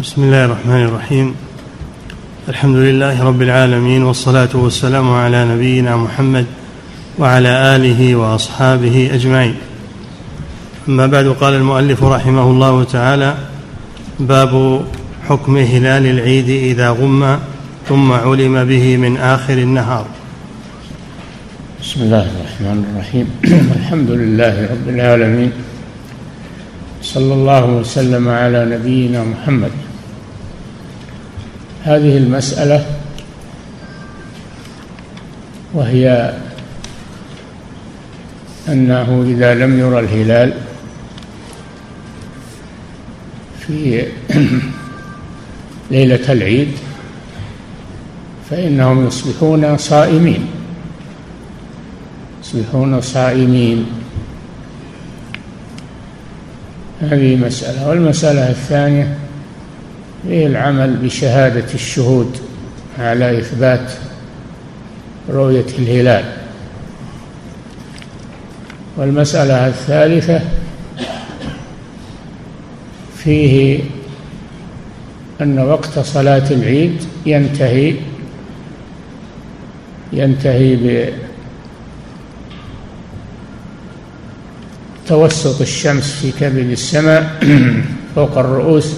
بسم الله الرحمن الرحيم. الحمد لله رب العالمين والصلاة والسلام على نبينا محمد وعلى آله وأصحابه أجمعين. أما بعد قال المؤلف رحمه الله تعالى باب حكم هلال العيد إذا غم ثم علم به من آخر النهار. بسم الله الرحمن الرحيم. الحمد لله رب العالمين. صلى الله وسلم على نبينا محمد. هذه المسألة وهي أنه إذا لم يرى الهلال في ليلة العيد فإنهم يصبحون صائمين. يصبحون صائمين. هذه مسألة. والمسألة الثانية هي العمل بشهادة الشهود على إثبات رؤية الهلال. والمسألة الثالثة فيه أن وقت صلاة العيد ينتهي ينتهي بتوسط الشمس في كبد السماء فوق الرؤوس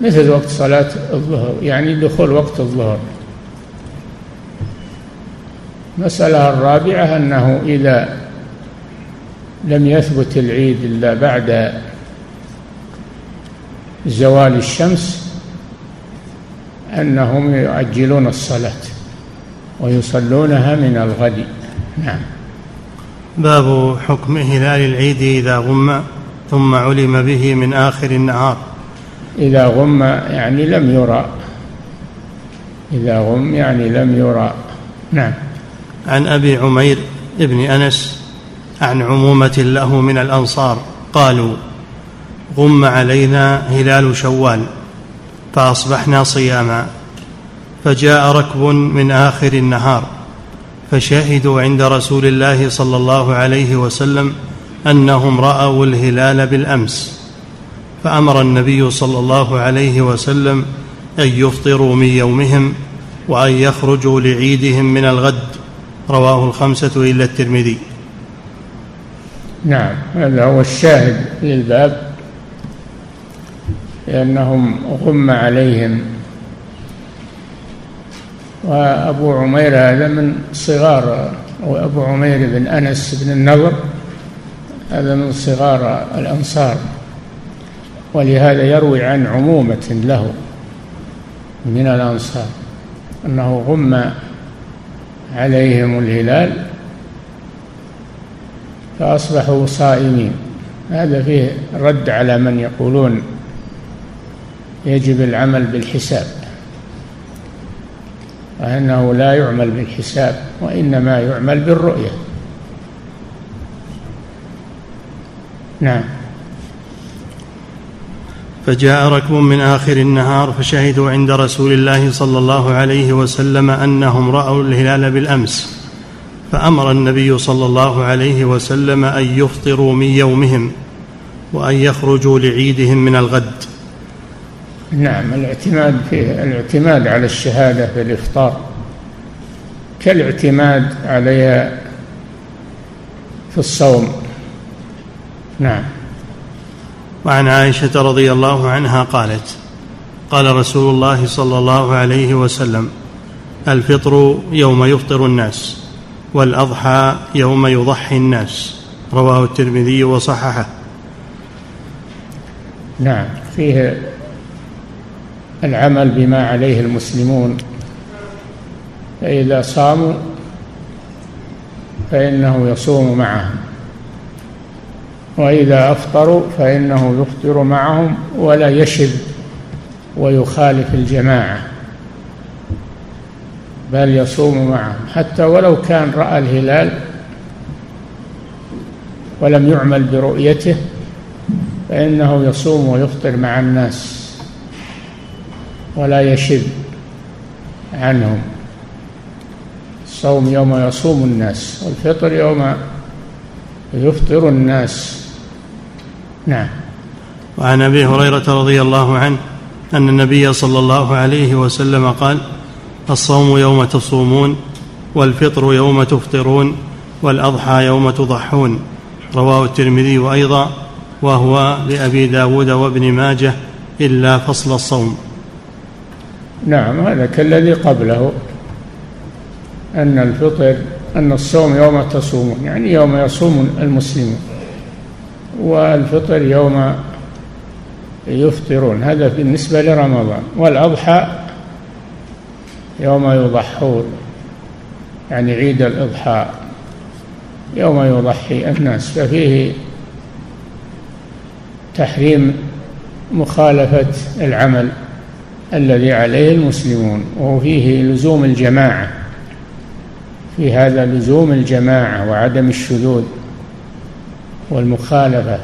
مثل وقت صلاة الظهر يعني دخول وقت الظهر. المسألة الرابعة أنه إذا لم يثبت العيد إلا بعد زوال الشمس أنهم يؤجلون الصلاة ويصلونها من الغد. نعم. باب حكم هلال العيد إذا غم ثم علم به من آخر النهار. إذا غم يعني لم يرى. إذا غم يعني لم يرى. نعم. عن أبي عمير ابن أنس عن عمومة له من الأنصار قالوا غم علينا هلال شوال فأصبحنا صياما فجاء ركب من آخر النهار. فشهدوا عند رسول الله صلى الله عليه وسلم أنهم رأوا الهلال بالأمس. فأمر النبي صلى الله عليه وسلم أن يفطروا من يومهم وأن يخرجوا لعيدهم من الغد. رواه الخمسة إلا الترمذي. نعم هذا هو الشاهد للباب. لأنهم غم عليهم. وأبو عمير هذا من صغار وأبو عمير بن أنس بن النضر هذا من صغار الأنصار. ولهذا يروي عن عمومة له من الأنصار أنه غم عليهم الهلال فأصبحوا صائمين. هذا فيه رد على من يقولون يجب العمل بالحساب. وأنه لا يعمل بالحساب وإنما يعمل بالرؤية. نعم. فجاء ركب من آخر النهار فشهدوا عند رسول الله صلى الله عليه وسلم أنهم رأوا الهلال بالأمس فأمر النبي صلى الله عليه وسلم أن يفطروا من يومهم وأن يخرجوا لعيدهم من الغد. نعم الاعتماد في الاعتماد على الشهادة في الإفطار. كالاعتماد عليها في الصوم. نعم. وعن عائشة رضي الله عنها قالت قال رسول الله صلى الله عليه وسلم الفطر يوم يفطر الناس والأضحى يوم يضحي الناس. رواه الترمذي وصححه. نعم فيه العمل بما عليه المسلمون. فإذا صاموا فإنه يصوم معهم. وإذا أفطروا فإنه يفطر معهم ولا يشذ ويخالف الجماعة بل يصوم معهم. حتى ولو كان رأى الهلال ولم يعمل برؤيته فإنه يصوم ويفطر مع الناس. ولا يشذ عنهم. الصوم يوم يصوم الناس والفطر يوم يفطر الناس. نعم. وعن أبي هريرة رضي الله عنه أن النبي صلى الله عليه وسلم قال الصوم يوم تصومون والفطر يوم تفطرون والأضحى يوم تضحون. رواه الترمذي أيضا وهو لأبي داود وابن ماجه إلا فصل الصوم. نعم هذا كالذي قبله. أن الفطر أن الصوم يوم تصومون يعني يوم يصوم المسلمون. والفطر يوم يفطرون هذا بالنسبة لرمضان. والأضحى يوم يضحون يعني عيد الإضحى يوم يضحي الناس. ففيه تحريم مخالفة العمل. الذي عليه المسلمون وفيه لزوم الجماعة في هذا لزوم الجماعة وعدم الشذوذ والمخالفة.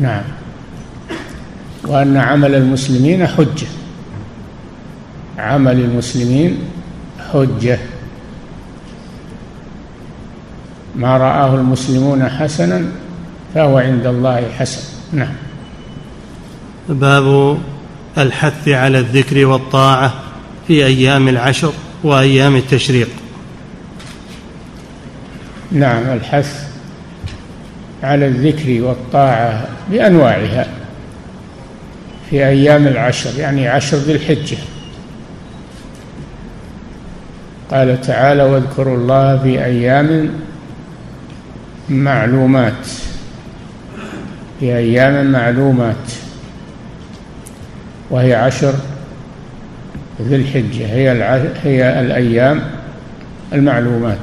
نعم. وأن عمل المسلمين حجة. عمل المسلمين حجة. ما رآه المسلمون حسنا فهو عند الله حسن. نعم. باب الحث على الذكر والطاعة في أيام العشر وأيام التشريق. نعم الحث على الذكر والطاعة بأنواعها. في أيام العشر يعني عشر ذي الحجة. قال تعالى واذكروا الله في أيام معلومات. في أيام معلومات. وهي عشر ذي الحجة. هي هي الأيام المعلومات.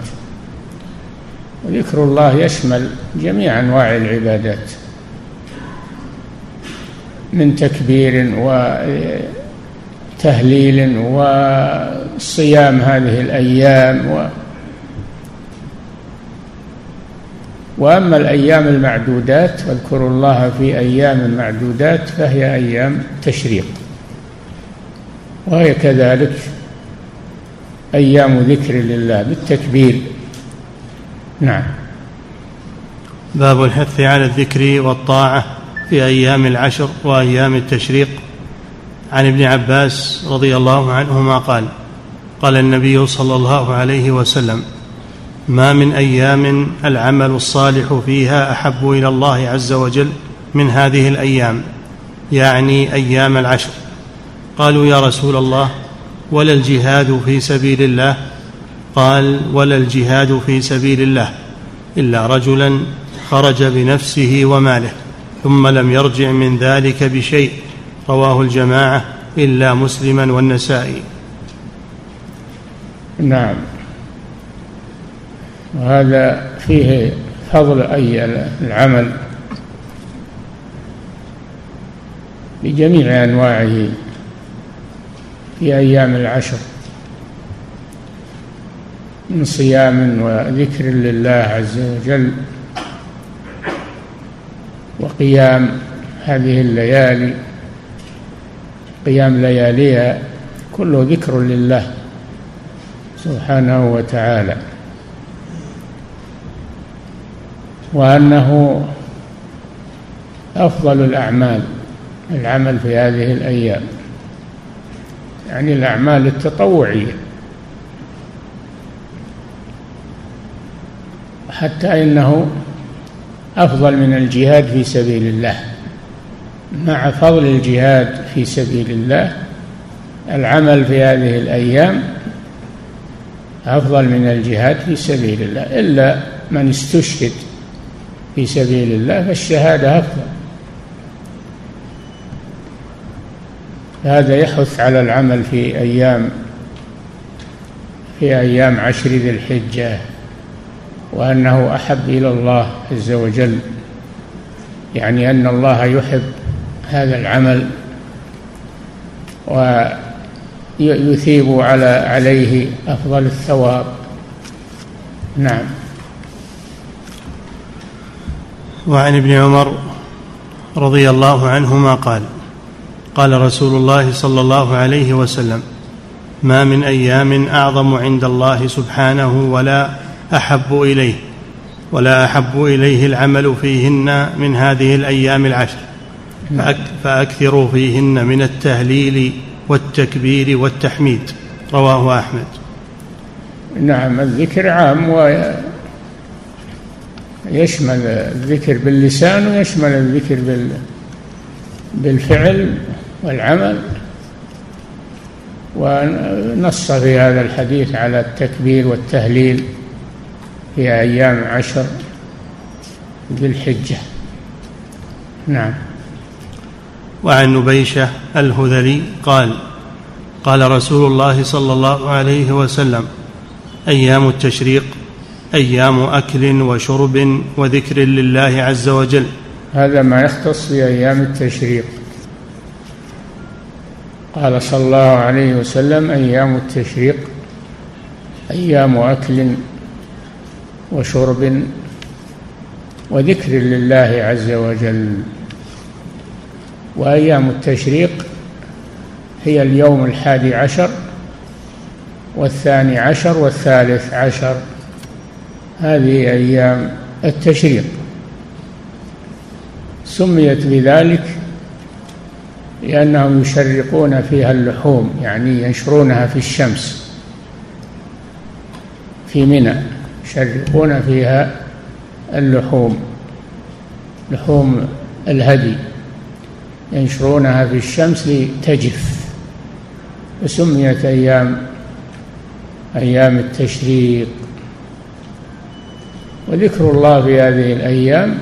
وذكر الله يشمل جميع أنواع العبادات من تكبير وتهليل وصيام هذه الأيام و وأما الأيام المعدودات واذكروا الله في أيام معدودات فهي أيام تشريق. وهي كذلك أيام ذكر لله بالتكبير. نعم. باب الحث على الذكر والطاعة في أيام العشر وأيام التشريق. عن ابن عباس رضي الله عنهما قال قال النبي صلى الله عليه وسلم ما من أيام العمل الصالح فيها أحب إلى الله عز وجل من هذه الأيام. يعني أيام العشر. قالوا يا رسول الله ولا الجهاد في سبيل الله؟ قال ولا الجهاد في سبيل الله إلا رجلا خرج بنفسه وماله ثم لم يرجع من ذلك بشيء رواه الجماعة إلا مسلما والنسائي. نعم. وهذا فيه فضل أي العمل بجميع أنواعه. في أيام العشر من صيام وذكر لله عز وجل وقيام هذه الليالي قيام لياليها كله ذكر لله سبحانه وتعالى. وأنه أفضل الأعمال العمل في هذه الأيام. يعني الأعمال التطوعية. حتى إنه أفضل من الجهاد في سبيل الله. مع فضل الجهاد في سبيل الله العمل في هذه الأيام أفضل من الجهاد في سبيل الله. إلا من استشهد في سبيل الله فالشهادة أفضل. هذا يحث على العمل في أيام في أيام عشر ذي الحجة وأنه أحب إلى الله عز وجل. يعني أن الله يحب هذا العمل ويثيب على عليه أفضل الثواب. نعم. وعن ابن عمر رضي الله عنهما قال قال رسول الله صلى الله عليه وسلم ما من أيام أعظم عند الله سبحانه ولا أحب إليه ولا أحب إليه العمل فيهن من هذه الأيام العشر فأكثروا فيهن من التهليل والتكبير والتحميد. رواه أحمد. نعم الذكر عام ويشمل الذكر باللسان ويشمل الذكر بالفعل. والعمل ونص في هذا الحديث على التكبير والتهليل في أيام عشر ذي الحجة. نعم. وعن نبيشة الهذلي قال قال رسول الله صلى الله عليه وسلم أيام التشريق أيام أكل وشرب وذكر لله عز وجل. هذا ما يختص بأيام التشريق. قال صلى الله عليه وسلم أيام التشريق أيام أكل وشرب وذكر لله عز وجل. وأيام التشريق هي اليوم الحادي عشر والثاني عشر والثالث عشر. هذه أيام التشريق. سميت بذلك لأنهم يشرقون فيها اللحوم يعني ينشرونها في الشمس في منى يشرقون فيها اللحوم لحوم الهدي ينشرونها في الشمس لتجف. وسميت أيام أيام التشريق. وذكر الله في هذه الأيام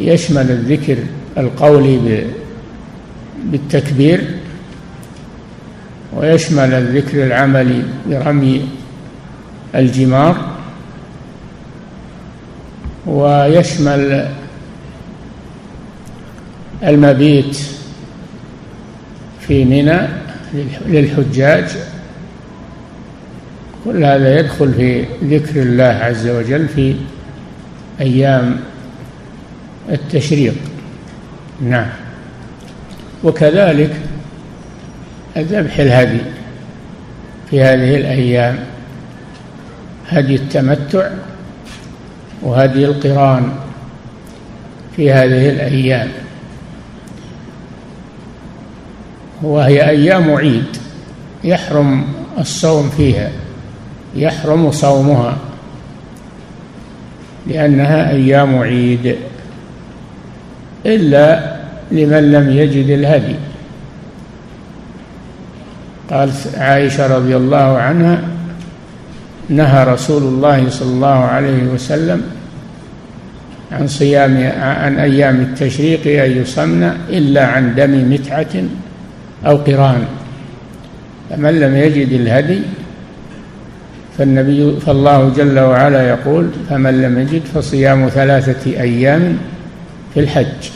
يشمل الذكر القولي بالتكبير ويشمل الذكر العملي برمي الجمار ويشمل المبيت في منى للحجاج. كل هذا يدخل في ذكر الله عز وجل في أيام التشريق. نعم. وكذلك ذبح الهدي في هذه الأيام هدي التمتع وهدي القران في هذه الأيام. وهي أيام عيد يحرم الصوم فيها يحرم صومها لأنها أيام عيد. إلا لمن لم يجد الهدي. قالت عائشة رضي الله عنها نهى رسول الله صلى الله عليه وسلم عن صيام عن أيام التشريق أن يصمن إلا عن دم متعة أو قران. فمن لم يجد الهدي فالنبي فالله جل وعلا يقول فمن لم يجد فصيام ثلاثة أيام في الحج.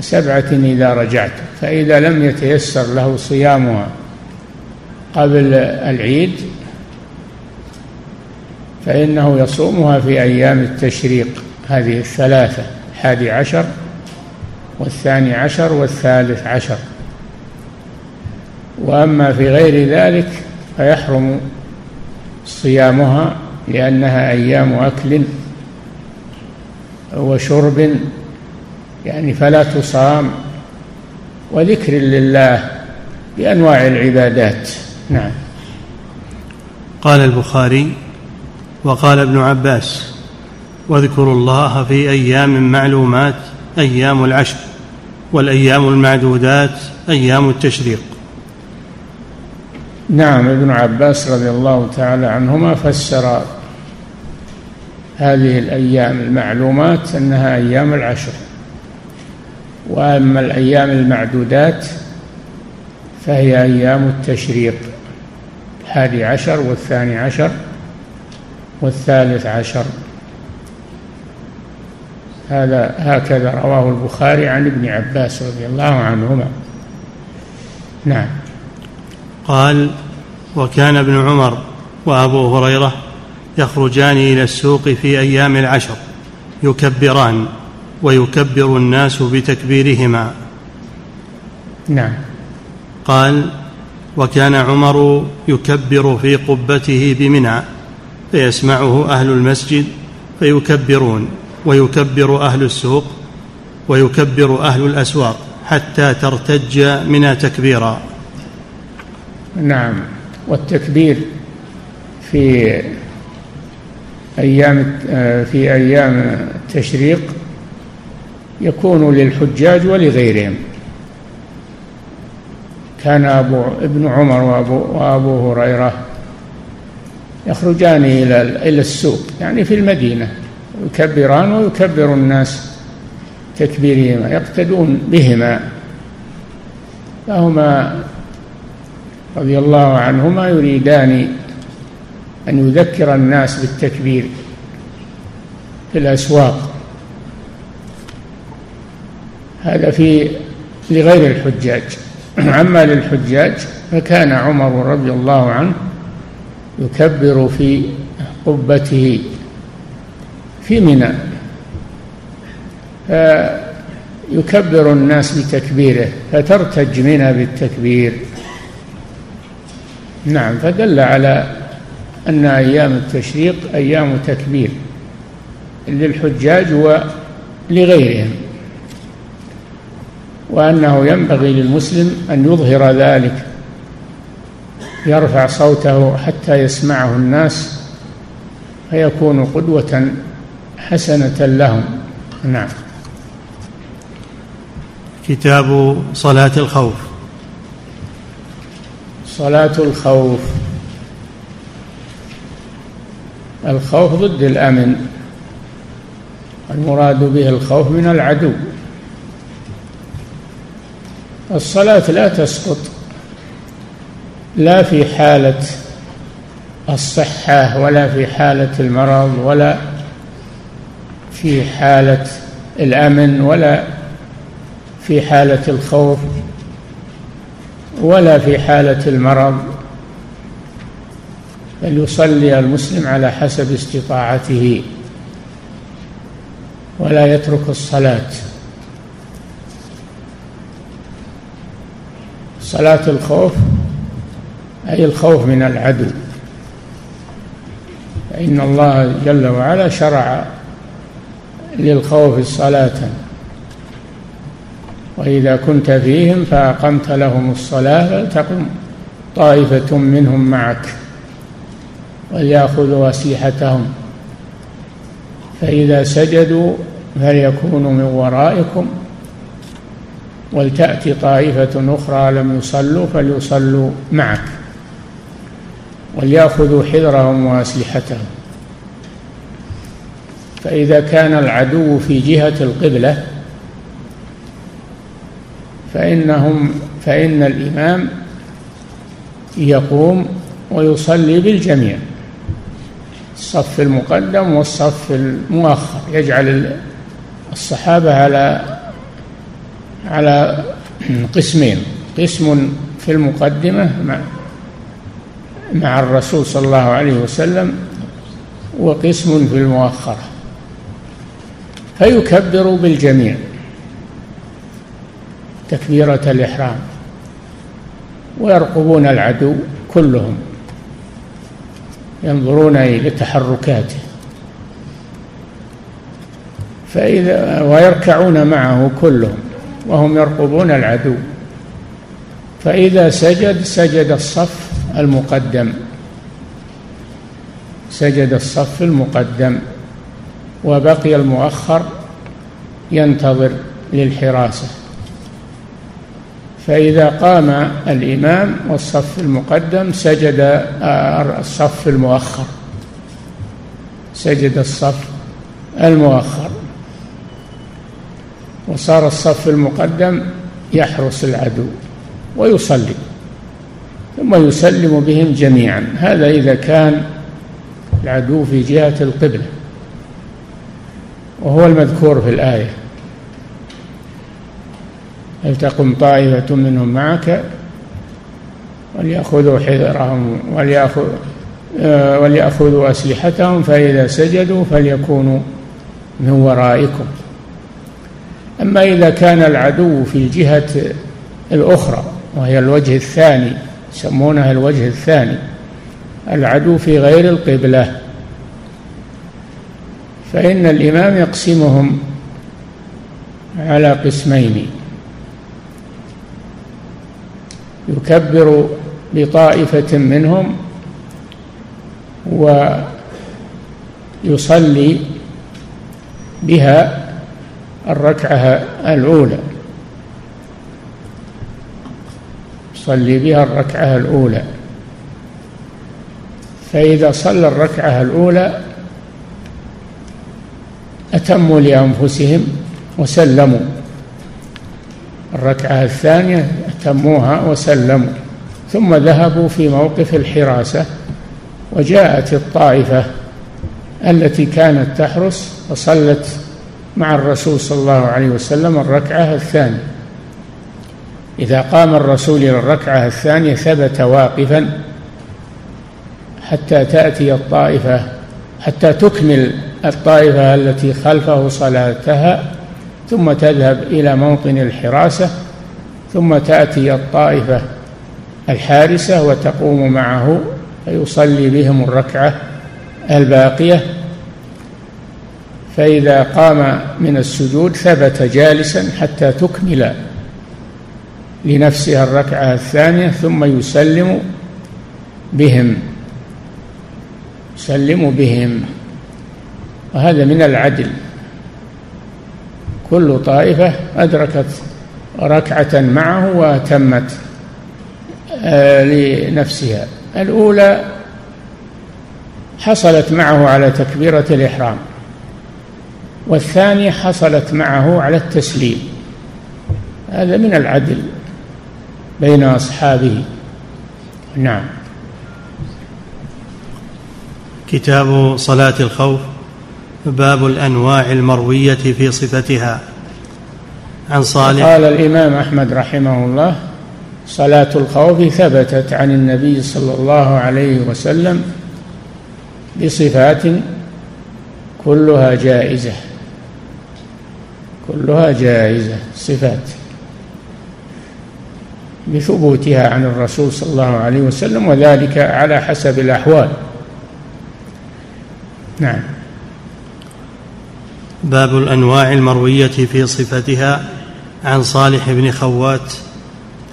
سبعة إذا رجعت فإذا لم يتيسر له صيامها قبل العيد فإنه يصومها في أيام التشريق هذه الثلاثة الحادي عشر والثاني عشر والثالث عشر. وأما في غير ذلك فيحرم صيامها لأنها أيام أكل وشرب يعني فلا تصام وذكر لله بأنواع العبادات. نعم. قال البخاري وقال ابن عباس واذكروا الله في أيام معلومات أيام العشر والأيام المعدودات أيام التشريق. نعم ابن عباس رضي الله تعالى عنهما فسر هذه الأيام المعلومات أنها أيام العشر. وأما الأيام المعدودات فهي أيام التشريق الحادي عشر والثاني عشر والثالث عشر. هذا هكذا رواه البخاري عن ابن عباس رضي الله عنهما. نعم. قال وكان ابن عمر وأبو هريرة يخرجان إلى السوق في أيام العشر يكبران. ويكبر الناس بتكبيرهما. نعم. قال وكان عمر يكبر في قبته بمنى فيسمعه أهل المسجد فيكبرون ويكبر أهل السوق ويكبر أهل الأسواق حتى ترتج منى تكبيرا. نعم. والتكبير في أيام في أيام التشريق يكون للحجاج ولغيرهم. كان أبو ابن عمر وأبو, وأبو هريرة يخرجان إلى إلى السوق يعني في المدينة يكبران ويكبر الناس تكبيرهما يقتدون بهما. فهما رضي الله عنهما يريدان أن يذكر الناس بالتكبير في الأسواق. هذا في لغير الحجاج. أما للحجاج فكان عمر رضي الله عنه يكبر في قبته في منى. فيكبر الناس بتكبيره فترتج منى بالتكبير. نعم فدل على أن أيام التشريق أيام تكبير للحجاج ولغيرهم. وأنه ينبغي للمسلم أن يظهر ذلك يرفع صوته حتى يسمعه الناس فيكون قدوة حسنة لهم. نعم. كتاب صلاة الخوف. صلاة الخوف. الخوف ضد الأمن. المراد به الخوف من العدو. الصلاة لا تسقط. لا في حالة الصحة ولا في حالة المرض ولا في حالة الأمن ولا في حالة الخوف ولا في حالة المرض. بل يصلي المسلم على حسب استطاعته ولا يترك الصلاة. صلاة الخوف أي الخوف من العدو. فإن الله جل وعلا شرع للخوف صلاة وإذا كنت فيهم فأقمت لهم الصلاة فلتقم طائفة منهم معك وليأخذوا أسلحتهم فإذا سجدوا فليكونوا من ورائكم. ولتأتي طائفة أخرى لم يصلوا فليصلوا معك. وليأخذوا حذرهم وأسلحتهم. فإذا كان العدو في جهة القبلة فإنهم فإن الإمام يقوم ويصلي بالجميع. الصف المقدم والصف المؤخر. يجعل الصحابة على على قسمين. قسم في المقدمة مع مع الرسول صلى الله عليه وسلم وقسم في المؤخرة. فيكبر بالجميع تكبيرة الإحرام ويرقبون العدو كلهم ينظرون إلى تحركاته. فإذا ويركعون معه كلهم وهم يرقبون العدو. فإذا سجد سجد الصف المقدم. سجد الصف المقدم. وبقي المؤخر ينتظر للحراسة. فإذا قام الإمام والصف المقدم سجد الصف المؤخر. سجد الصف المؤخر. وصار الصف المقدم يحرس العدو ويصلي ثم يسلم بهم جميعا. هذا إذا كان العدو في جهة القبلة وهو المذكور في الآية. فلتقم طائفة منهم معك؟ وليأخذوا حذرهم آه، وليأخذوا أسلحتهم فإذا سجدوا فليكونوا من ورائكم. أما إذا كان العدو في الجهة الأخرى وهي الوجه الثاني يسمونها الوجه الثاني العدو في غير القبلة فإن الإمام يقسمهم على قسمين. يكبر بطائفة منهم ويصلي بها الركعة الأولى. يصلي بها الركعة الأولى. فإذا صلى الركعة الأولى أتموا لأنفسهم وسلموا. الركعة الثانية أتموها وسلموا. ثم ذهبوا في موقف الحراسة وجاءت الطائفة التي كانت تحرس وصلت مع الرسول صلى الله عليه وسلم الركعة الثانية. إذا قام الرسول إلى الركعة الثانية ثبت واقفا حتى تأتي الطائفة حتى تكمل الطائفة التي خلفه صلاتها ثم تذهب إلى موطن الحراسة ثم تأتي الطائفة الحارسة وتقوم معه فيصلي بهم الركعة الباقية. فإذا قام من السجود ثبت جالسا حتى تكمل لنفسها الركعة الثانية ثم يسلم بهم. يسلم بهم. وهذا من العدل. كل طائفة أدركت ركعة معه وأتمت آه، لنفسها. الأولى حصلت معه على تكبيرة الإحرام. والثانية حصلت معه على التسليم. هذا من العدل بين أصحابه. نعم. كتاب صلاة الخوف باب الأنواع المروية في صفتها. عن صالح قال الإمام أحمد رحمه الله صلاة الخوف ثبتت عن النبي صلى الله عليه وسلم بصفات كلها جائزة. كلها جائزة صفات. بثبوتها عن الرسول صلى الله عليه وسلم وذلك على حسب الأحوال. نعم. باب الأنواع المروية في صفتها عن صالح بن خوات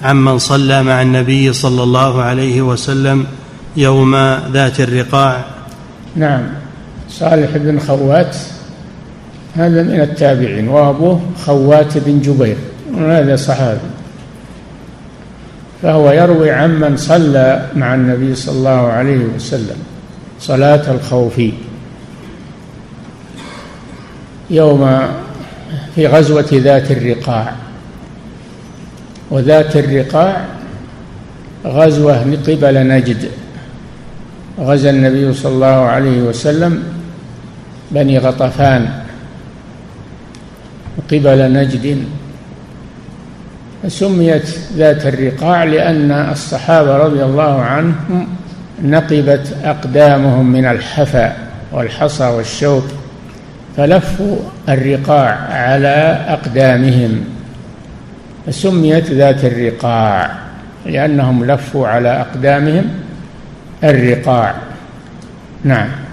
عمن صلى مع النبي صلى الله عليه وسلم يوم ذات الرقاع. نعم. صالح بن خوات هذا من التابعين وأبوه خوات بن جبير هذا صحابي. فهو يروي عمن صلى مع النبي صلى الله عليه وسلم صلاة الخوف. يوم في غزوة ذات الرقاع. وذات الرقاع غزوة قبل نجد. غزا النبي صلى الله عليه وسلم بني غطفان. قبل نجد. سميت ذات الرقاع لأن الصحابة رضي الله عنهم نقبت أقدامهم من الحفا والحصى والشوك فلفوا الرقاع على أقدامهم. فسميت ذات الرقاع لأنهم لفوا على أقدامهم. الرقاع. نعم.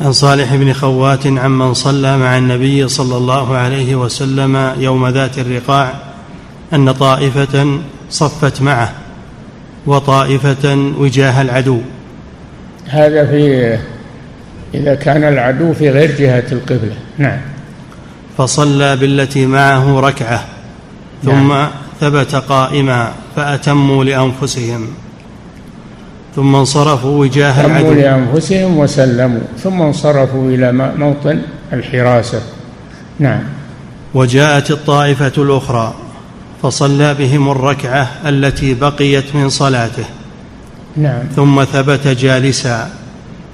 عن صالح بن خوات عمن صلى مع النبي صلى الله عليه وسلم يوم ذات الرقاع أن طائفة صفت معه وطائفة وجاه العدو. هذا في إذا كان العدو في غير جهة القبلة. نعم. فصلى بالتي معه ركعة ثم نعم. ثبت قائما فأتموا لأنفسهم. ثم انصرفوا وجاه العدو. لأنفسهم وسلموا ثم انصرفوا إلى موطن الحراسة. نعم. وجاءت الطائفة الأخرى فصلى بهم الركعة التي بقيت من صلاته. نعم. ثم ثبت جالسا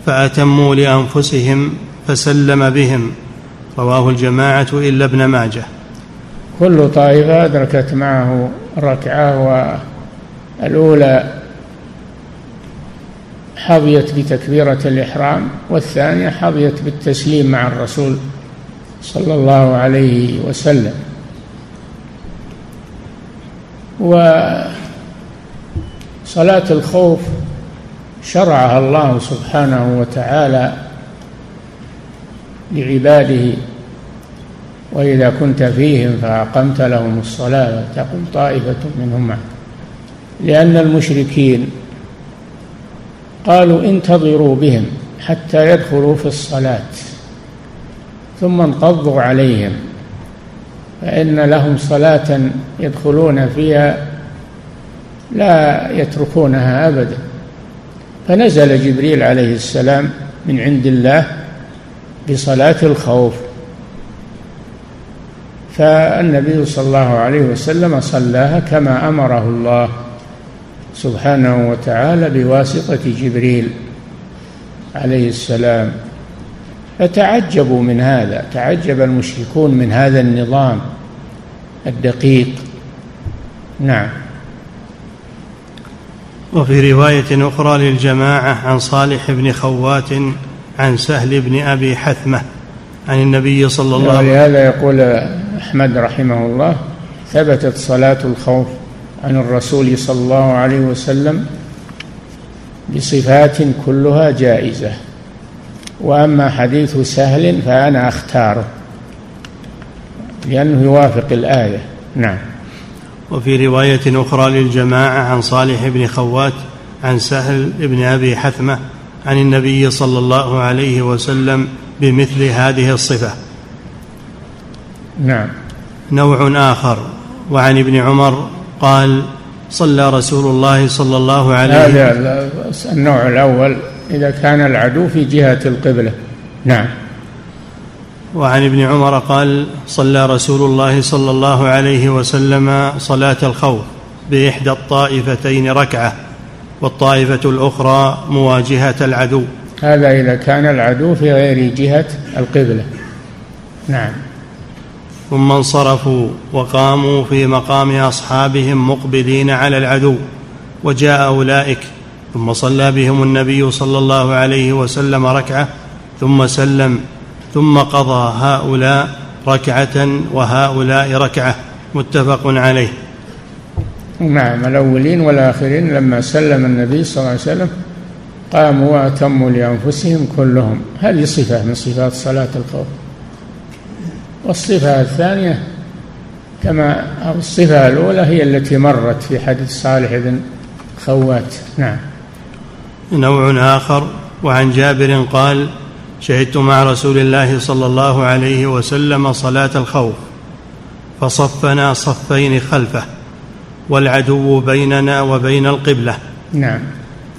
فأتموا لأنفسهم فسلم بهم. رواه الجماعة إلا ابن ماجه. كل طائفة أدركت معه ركعة والأولى حظيت بتكبيرة الإحرام والثانية حظيت بالتسليم مع الرسول صلى الله عليه وسلم. وصلاة الخوف شرعها الله سبحانه وتعالى لعباده وإذا كنت فيهم فأقمت لهم الصلاة تقم طائفة منهم لأن المشركين قالوا انتظروا بهم حتى يدخلوا في الصلاة. ثم انقضوا عليهم فإن لهم صلاة يدخلون فيها لا يتركونها أبدا. فنزل جبريل عليه السلام من عند الله بصلاة الخوف. فالنبي صلى الله عليه وسلم صلاها كما أمره الله. سبحانه وتعالى بواسطة جبريل عليه السلام. فتعجبوا من هذا تعجب المشركون من هذا النظام الدقيق. نعم. وفي رواية أخرى للجماعة عن صالح بن خوات عن سهل بن أبي حثمة عن النبي صلى الله عليه وسلم. ولهذا يقول أحمد رحمه الله ثبتت صلاة الخوف عن الرسول صلى الله عليه وسلم بصفات كلها جائزة. وأما حديث سهل فأنا أختاره لأنه يوافق الآية. نعم. وفي رواية أخرى للجماعة عن صالح بن خوات عن سهل بن أبي حثمة عن النبي صلى الله عليه وسلم بمثل هذه الصفة. نعم. نوع آخر. وعن ابن عمر قال صلى رسول الله صلى الله عليه هذا النوع الأول إذا كان العدو في جهة القبلة. نعم. وعن ابن عمر قال صلى رسول الله صلى الله عليه وسلم صلاة الخوف بإحدى الطائفتين ركعة والطائفة الأخرى مواجهة العدو. هذا إذا كان العدو في غير جهة القبلة. نعم. ثم انصرفوا وقاموا في مقام أصحابهم مقبلين على العدو وجاء أولئك ثم صلى بهم النبي صلى الله عليه وسلم ركعة ثم سلم ثم قضى هؤلاء ركعة وهؤلاء ركعة متفق عليه. نعم الأولين والآخرين لما سلم النبي صلى الله عليه وسلم قاموا وأتموا لأنفسهم كلهم. هذه صفة من صفات صلاة الخوف. والصفة الثانية كما أو الصفة الأولى هي التي مرت في حديث صالح بن خوات. نعم. نوع آخر وعن جابر قال شهدت مع رسول الله صلى الله عليه وسلم صلاة الخوف فصفنا صفين خلفه والعدو بيننا وبين القبلة. نعم.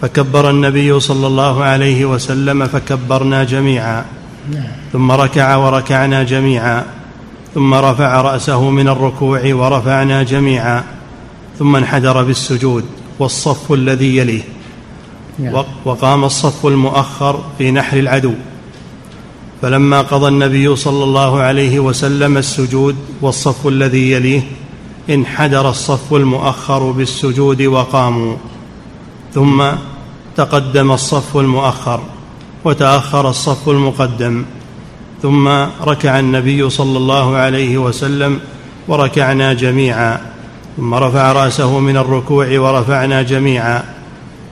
فكبر النبي صلى الله عليه وسلم فكبرنا جميعا. ثم ركع وركعنا جميعا. ثم رفع رأسه من الركوع ورفعنا جميعا. ثم انحدر بالسجود. والصف الذي يليه. وقام الصف المؤخر في نحر العدو. فلما قضى النبي صلى الله عليه وسلم السجود والصف الذي يليه انحدر الصف المؤخر بالسجود وقاموا. ثم تقدم الصف المؤخر. وتأخر الصف المقدم ثم ركع النبي صلى الله عليه وسلم وركعنا جميعا ثم رفع رأسه من الركوع ورفعنا جميعا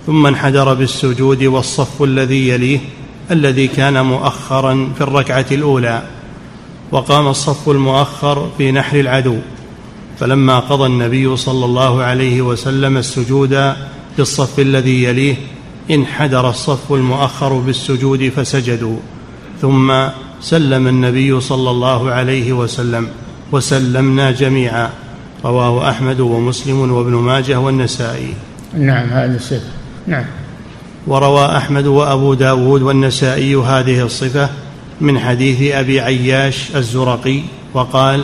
ثم انحدر بالسجود والصف الذي يليه الذي كان مؤخرا في الركعة الأولى وقام الصف المؤخر في نحر العدو فلما قضى النبي صلى الله عليه وسلم السجود بالصف الذي يليه انحدر الصف المؤخر بالسجود فسجدوا. ثم سلم النبي صلى الله عليه وسلم وسلمنا جميعا. رواه أحمد ومسلم وابن ماجه والنسائي. نعم هذه الصفه نعم. وروى أحمد وأبو داود والنسائي هذه الصفة من حديث أبي عياش الزرقي وقال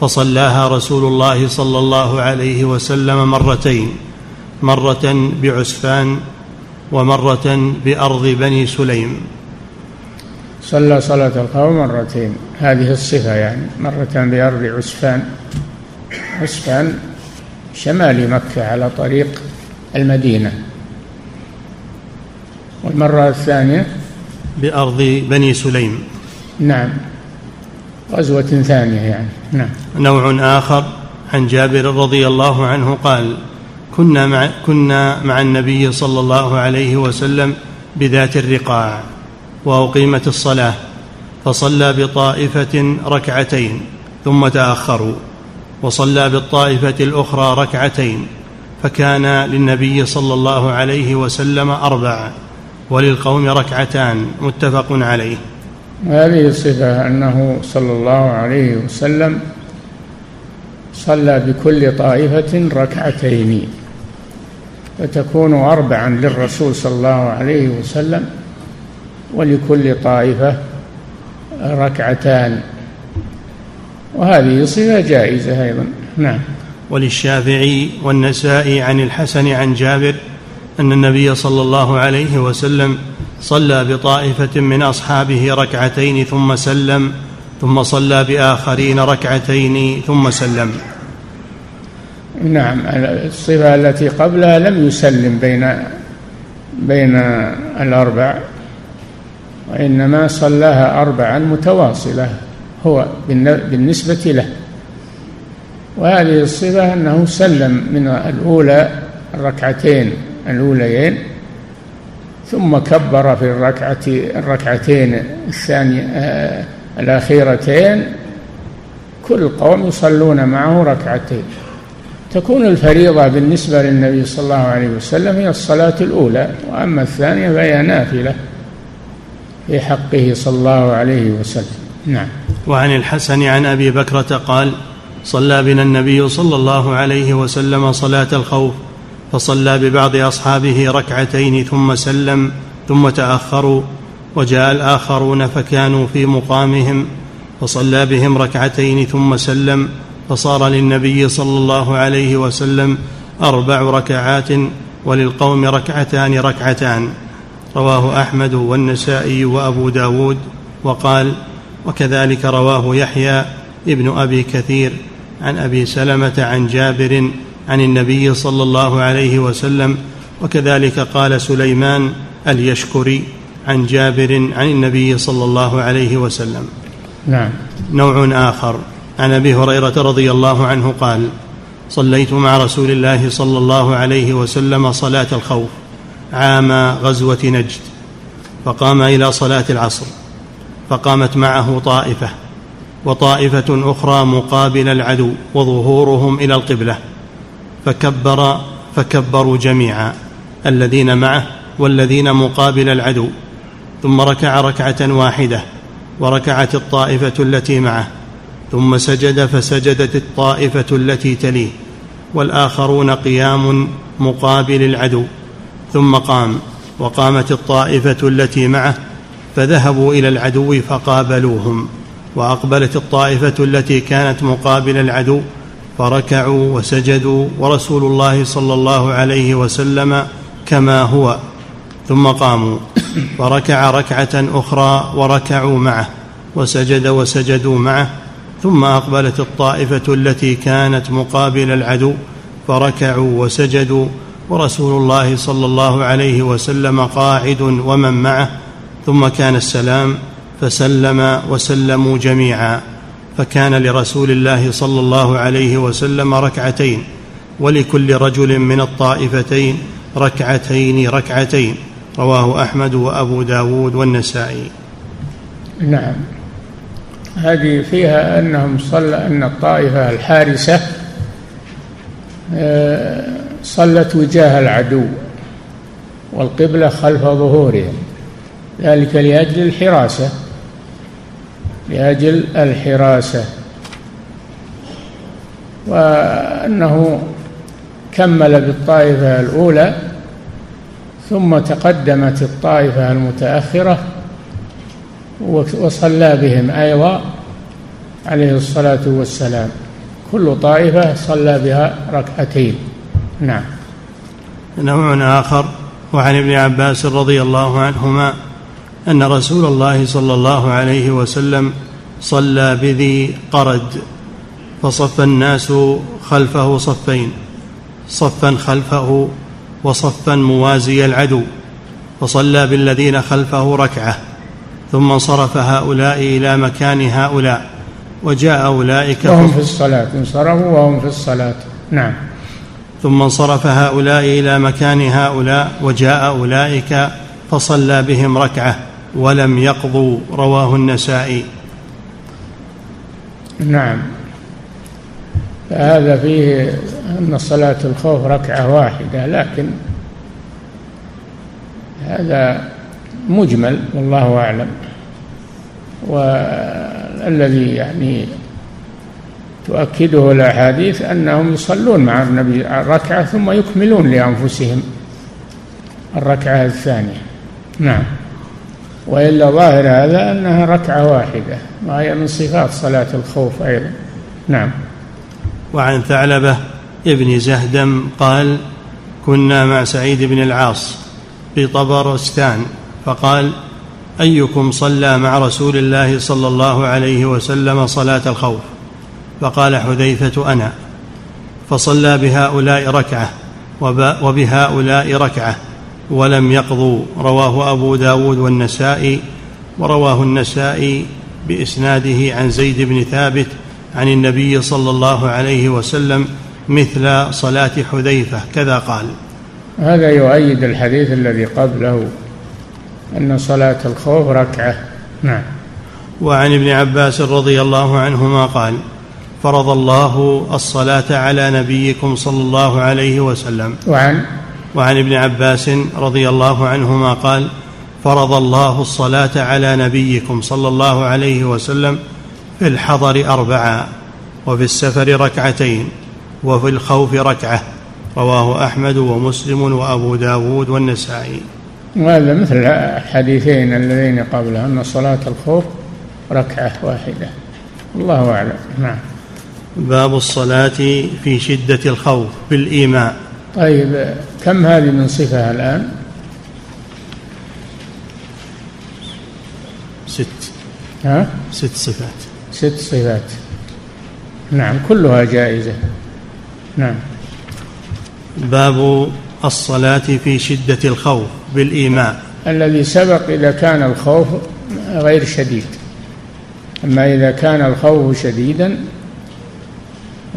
فصلاها رسول الله صلى الله عليه وسلم مرتين مرة بعسفان ومرة بأرض بني سليم. صلى صلاة الخوف مرتين. هذه الصفة يعني مرة بأرض عسفان. عسفان شمال مكة على طريق المدينة. والمرة الثانية؟ بأرض بني سليم. نعم. غزوة ثانية يعني. نعم. نوع آخر عن جابر رضي الله عنه قال كنا مع, كنا مع النبي صلى الله عليه وسلم بذات الرقاع وأقيمت الصلاة فصلى بطائفة ركعتين ثم تأخروا وصلى بالطائفة الأخرى ركعتين فكان للنبي صلى الله عليه وسلم أربع وللقوم ركعتان متفق عليه. هذه الصفة أنه صلى الله عليه وسلم صلى بكل طائفة ركعتين. فتكون اربعا للرسول صلى الله عليه وسلم ولكل طائفة ركعتان. وهذه صفة جائزة أيضا. نعم. وللشافعي والنسائي عن الحسن عن جابر أن النبي صلى الله عليه وسلم صلى بطائفة من أصحابه ركعتين ثم سلم ثم صلى بآخرين ركعتين ثم سلم. نعم الصفة التي قبلها لم يسلم بين بين الأربع وإنما صلاها اربعا متواصلة هو بالنسبة له. وهذه الصفة أنه سلم من الأولى الركعتين الأوليين ثم كبر في الركعة الركعتين الثانية آه الأخيرتين. كل قوم يصلون معه ركعتين. تكون الفريضة بالنسبة للنبي صلى الله عليه وسلم هي الصلاة الأولى وأما الثانية فهي نافلة في حقه صلى الله عليه وسلم. نعم. وعن الحسن عن أبي بكرة قال صلى بنا النبي صلى الله عليه وسلم صلاة الخوف فصلى ببعض أصحابه ركعتين ثم سلم ثم تأخروا وجاء الآخرون فكانوا في مقامهم فصلى بهم ركعتين ثم سلم فصار للنبي صلى الله عليه وسلم أربع ركعات وللقوم ركعتان ركعتان. رواه أحمد والنسائي وأبو داود وقال وكذلك رواه يحيى ابن أبي كثير عن أبي سلمة عن جابر عن النبي صلى الله عليه وسلم وكذلك قال سليمان اليشكري عن جابر عن النبي صلى الله عليه وسلم. نعم. نوع آخر. عن أبي هريرة رضي الله عنه قال صليت مع رسول الله صلى الله عليه وسلم صلاة الخوف عام غزوة نجد فقام إلى صلاة العصر فقامت معه طائفة وطائفة أخرى مقابل العدو وظهورهم إلى القبلة فكبر فكبروا جميعا الذين معه والذين مقابل العدو ثم ركع ركعة واحدة وركعت الطائفة التي معه ثم سجد فسجدت الطائفة التي تليه والآخرون قيام مقابل العدو. ثم قام وقامت الطائفة التي معه فذهبوا إلى العدو فقابلوهم. وأقبلت الطائفة التي كانت مقابل العدو فركعوا وسجدوا ورسول الله صلى الله عليه وسلم كما هو. ثم قاموا فركع ركعة أخرى وركعوا معه وسجد وسجدوا معه ثم أقبلت الطائفة التي كانت مقابل العدو فركعوا وسجدوا ورسول الله صلى الله عليه وسلم قاعد ومن معه ثم كان السلام فسلم وسلموا جميعا. فكان لرسول الله صلى الله عليه وسلم ركعتين ولكل رجل من الطائفتين ركعتين ركعتين. رواه أحمد وأبو داود والنسائي. نعم. هذه فيها أنهم صلى أن الطائفة الحارسة آه، صلت وجاه العدو والقبلة خلف ظهورهم. ذلك لأجل الحراسة لأجل الحراسة. وأنه كمل بالطائفة الأولى ثم تقدمت الطائفة المتأخرة وصلى بهم. أيضا عليه الصلاة والسلام. كل طائفة صلى بها ركعتين. نعم. نوع آخر وعن ابن عباس رضي الله عنهما أن رسول الله صلى الله عليه وسلم صلى بذي قرد فصف الناس خلفه صفين. صفا خلفه وصفا موازي العدو فصلى بالذين خلفه ركعة. ثم انصرف هؤلاء إلى مكان هؤلاء وجاء أولئك وهم في الصلاة انصرفوا وهم في الصلاة. نعم. ثم انصرف هؤلاء إلى مكان هؤلاء وجاء أولئك فصلى بهم ركعة ولم يقضوا رواه النسائي. نعم. فهذا فيه أن صلاة الخوف ركعة واحدة لكن هذا مجمل والله أعلم. والذي يعني تؤكده الأحاديث أنهم يصلون مع النبي الركعة ثم يكملون لأنفسهم الركعة الثانية. نعم. وإلا ظاهر هذا أنها ركعة واحدة وهي من صفات صلاة الخوف أيضا. نعم. وعن ثعلبة ابن زهدم قال كنا مع سعيد بن العاص بطبرستان فقال أيكم صلى مع رسول الله صلى الله عليه وسلم صلاة الخوف؟ فقال حذيفة أنا. فصلى بهؤلاء ركعة وبهؤلاء ركعة ولم يقضوا. رواه أبو داود والنسائي ورواه النسائي بإسناده عن زيد بن ثابت عن النبي صلى الله عليه وسلم مثل صلاة حذيفة كذا قال. هذا يؤيد الحديث الذي قبله أن صلاة الخوف ركعة. نعم. وعن ابن عباس رضي الله عنهما قال فرض الله الصلاة على نبيكم صلى الله عليه وسلم. وعن؟ وعن ابن عباس رضي الله عنهما قال فرض الله الصلاة على نبيكم صلى الله عليه وسلم في الحضر أربعا وفي السفر ركعتين وفي الخوف ركعة. رواه أحمد ومسلم وأبو داود والنسائي. وهذا مثل الحديثين اللذين قبله أن صلاة الخوف ركعة واحدة. الله أعلم. نعم. باب الصلاة في شدة الخوف بالإيماء. طيب كم هذه من صفة الآن؟ ست. ها؟ ست صفات. ست صفات. نعم كلها جائزة. نعم. باب الصلاة في شدة الخوف. بالإيماء الذي سبق إذا كان الخوف غير شديد. أما إذا كان الخوف شديدا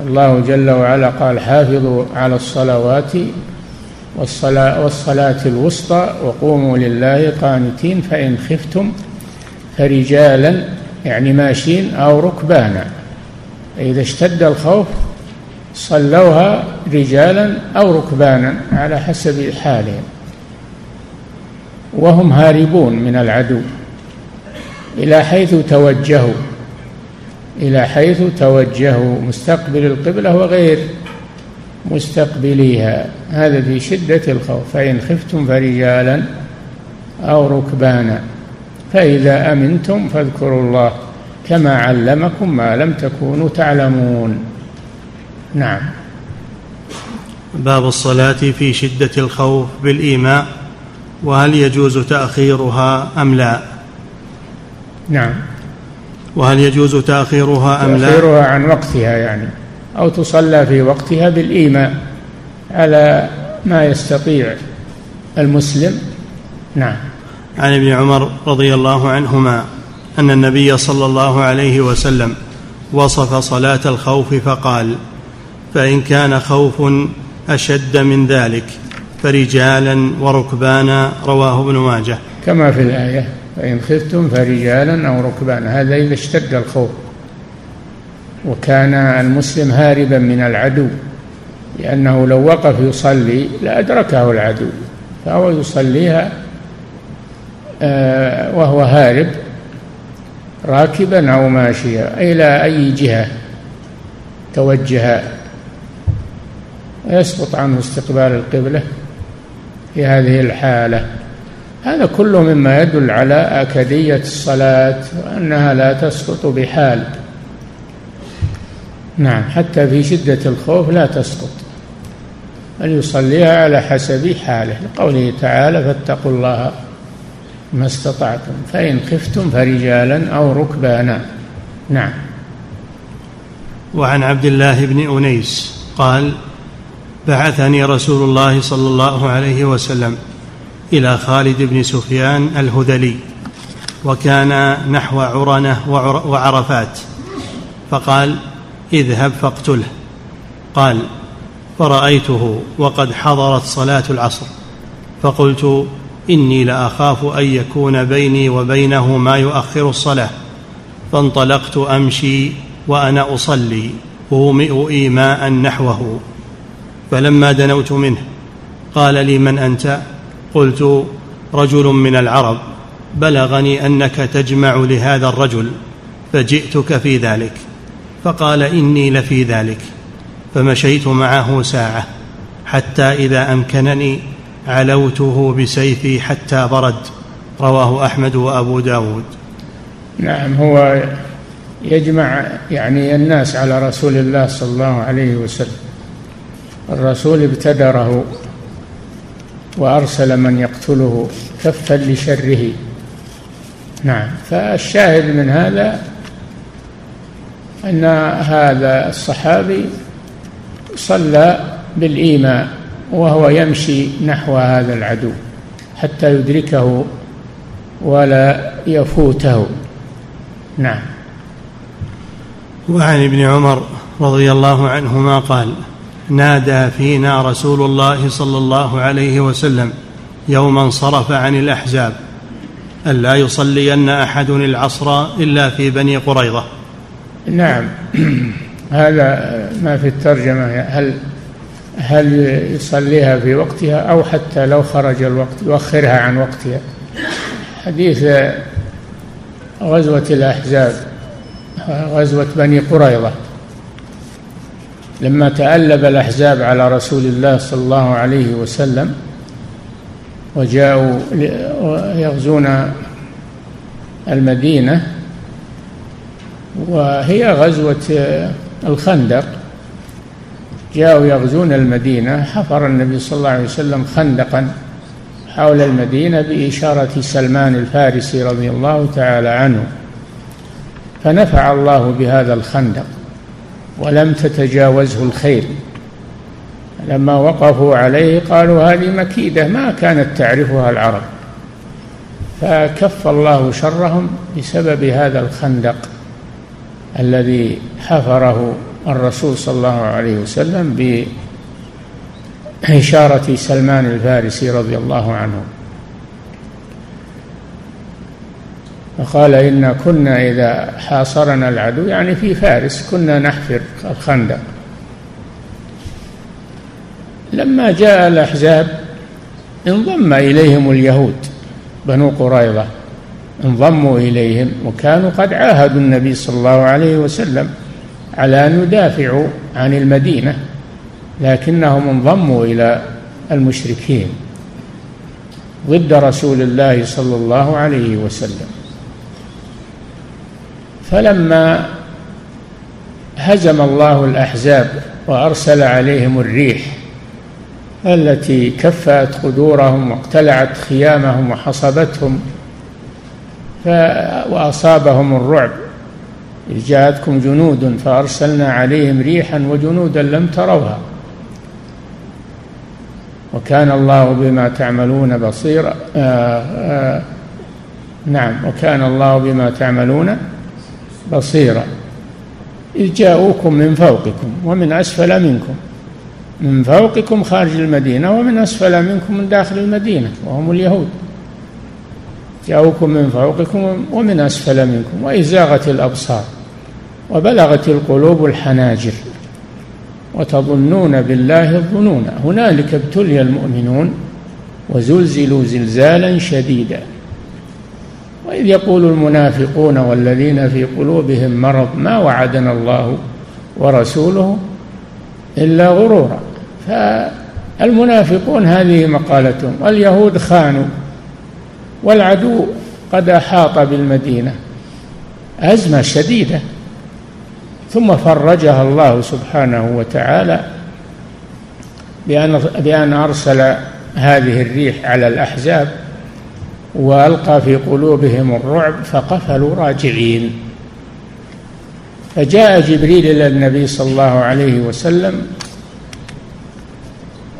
الله جل وعلا قال حافظوا على الصلوات والصلاة, والصلاة الوسطى وقوموا لله قانتين فإن خفتم فرجالا يعني ماشين أو ركبانا. إذا اشتد الخوف صلوها رجالا أو ركبانا على حسب حالهم. وهم هاربون من العدو. إلى حيث توجهوا. إلى حيث توجهوا. مستقبل القبلة وغير مستقبليها. هذا في شدة الخوف. فإن خفتم فرجالا أو ركبانا فإذا أمنتم فاذكروا الله كما علمكم ما لم تكونوا تعلمون. نعم. باب الصلاة في شدة الخوف بالإيماء. وهل يجوز تأخيرها أم لا؟ نعم. وهل يجوز تأخيرها أم لا؟ تأخيرها عن وقتها يعني أو تصلى في وقتها بالإيماء على ما يستطيع المسلم؟ نعم. عن ابن عمر رضي الله عنهما أن النبي صلى الله عليه وسلم وصف صلاة الخوف فقال فإن كان خوف أشد من ذلك فرجالا وركبانا رواه ابن ماجه. كما في الآية فإن خفتم فرجالا أو ركبانا. هذا إذا اشتد الخوف. وكان المسلم هاربا من العدو لأنه لو وقف يصلي لأدركه العدو. فهو يصليها آه، وهو هارب راكبا أو ماشيا إلى أي جهة توجه. يسقط عنه استقبال القبلة. في هذه الحالة. هذا كله مما يدل على أكدية الصلاة وأنها لا تسقط بحال. نعم حتى في شدة الخوف لا تسقط. بل يصليها على حسب حاله. لقوله تعالى فاتقوا الله ما استطعتم فإن خفتم فرجالا أو ركبانا. نعم. وعن عبد الله بن أنيس قال بعثني رسول الله صلى الله عليه وسلم إلى خالد بن سفيان الهذلي وكان نحو عرنة وعرفات فقال اذهب فاقتله. قال فرأيته وقد حضرت صلاة العصر. فقلت إني لأخاف أن يكون بيني وبينه ما يؤخر الصلاة. فانطلقت أمشي وأنا أصلي أومئ إيماء نحوه. فلما دنوت منه قال لي من أنت؟ قلت رجل من العرب. بلغني أنك تجمع لهذا الرجل فجئتك في ذلك. فقال إني لفي ذلك. فمشيت معه ساعة حتى إذا أمكنني علوته بسيفي حتى برد. رواه أحمد وأبو داود. نعم هو يجمع يعني الناس على رسول الله صلى الله عليه وسلم. الرسول ابتدره وأرسل من يقتله كفا لشره. نعم. فالشاهد من هذا أن هذا الصحابي صلى بالايماء وهو يمشي نحو هذا العدو حتى يدركه ولا يفوته. نعم. وعن ابن عمر رضي الله عنهما قال نادى فينا رسول الله صلى الله عليه وسلم يوم انصرف عن الأحزاب الا يصلين أحد العصر إلا في بني قريظة. نعم. هذا ما في الترجمة. هل هل يصليها في وقتها أو حتى لو خرج الوقت يؤخرها عن وقتها؟ حديث غزوة الأحزاب غزوة بني قريظة. لما تألب الأحزاب على رسول الله صلى الله عليه وسلم وجاءوا يغزون المدينة وهي غزوة الخندق. جاءوا يغزون المدينة حفر النبي صلى الله عليه وسلم خندقا حول المدينة بإشارة سلمان الفارسي رضي الله تعالى عنه. فنفع الله بهذا الخندق. ولم تتجاوزه الخيل لما وقفوا عليه قالوا هذه مكيدة ما كانت تعرفها العرب. فكف الله شرهم بسبب هذا الخندق الذي حفره الرسول صلى الله عليه وسلم بإشارة سلمان الفارسي رضي الله عنه. فقال إن كنا إذا حاصرنا العدو يعني في فارس كنا نحفر الخندق. لما جاء الأحزاب انضم إليهم اليهود بنو قريظة. انضموا إليهم وكانوا قد عاهدوا النبي صلى الله عليه وسلم على أن يدافعوا عن المدينة لكنهم انضموا إلى المشركين ضد رسول الله صلى الله عليه وسلم. فلما هزم الله الأحزاب وأرسل عليهم الريح التي كفأت قدورهم واقتلعت خيامهم وحصبتهم وأصابهم الرعب. إذ جاءتكم جنود فأرسلنا عليهم ريحا وجنودا لم تروها. وكان الله بما تعملون بصيرا. آه آه نعم وكان الله بما تعملون بصيرا إذ جاءوكم من فوقكم ومن أسفل منكم. من فوقكم خارج المدينة ومن أسفل منكم من داخل المدينة وهم اليهود. جاءوكم من فوقكم ومن أسفل منكم. وإذ زاغت الأبصار وبلغت القلوب الحناجر وتظنون بالله الظنون. هنالك ابتلي المؤمنون وزلزلوا زلزالا شديدا. وإذ يقول المنافقون والذين في قلوبهم مرض ما وعدنا الله ورسوله إلا غرورا. فالمنافقون هذه مقالتهم واليهود خانوا والعدو قد أحاط بالمدينة أزمة شديدة ثم فرجها الله سبحانه وتعالى بأن بأن أرسل هذه الريح على الأحزاب. والقى في قلوبهم الرعب فقفلوا راجعين. فجاء جبريل إلى النبي صلى الله عليه وسلم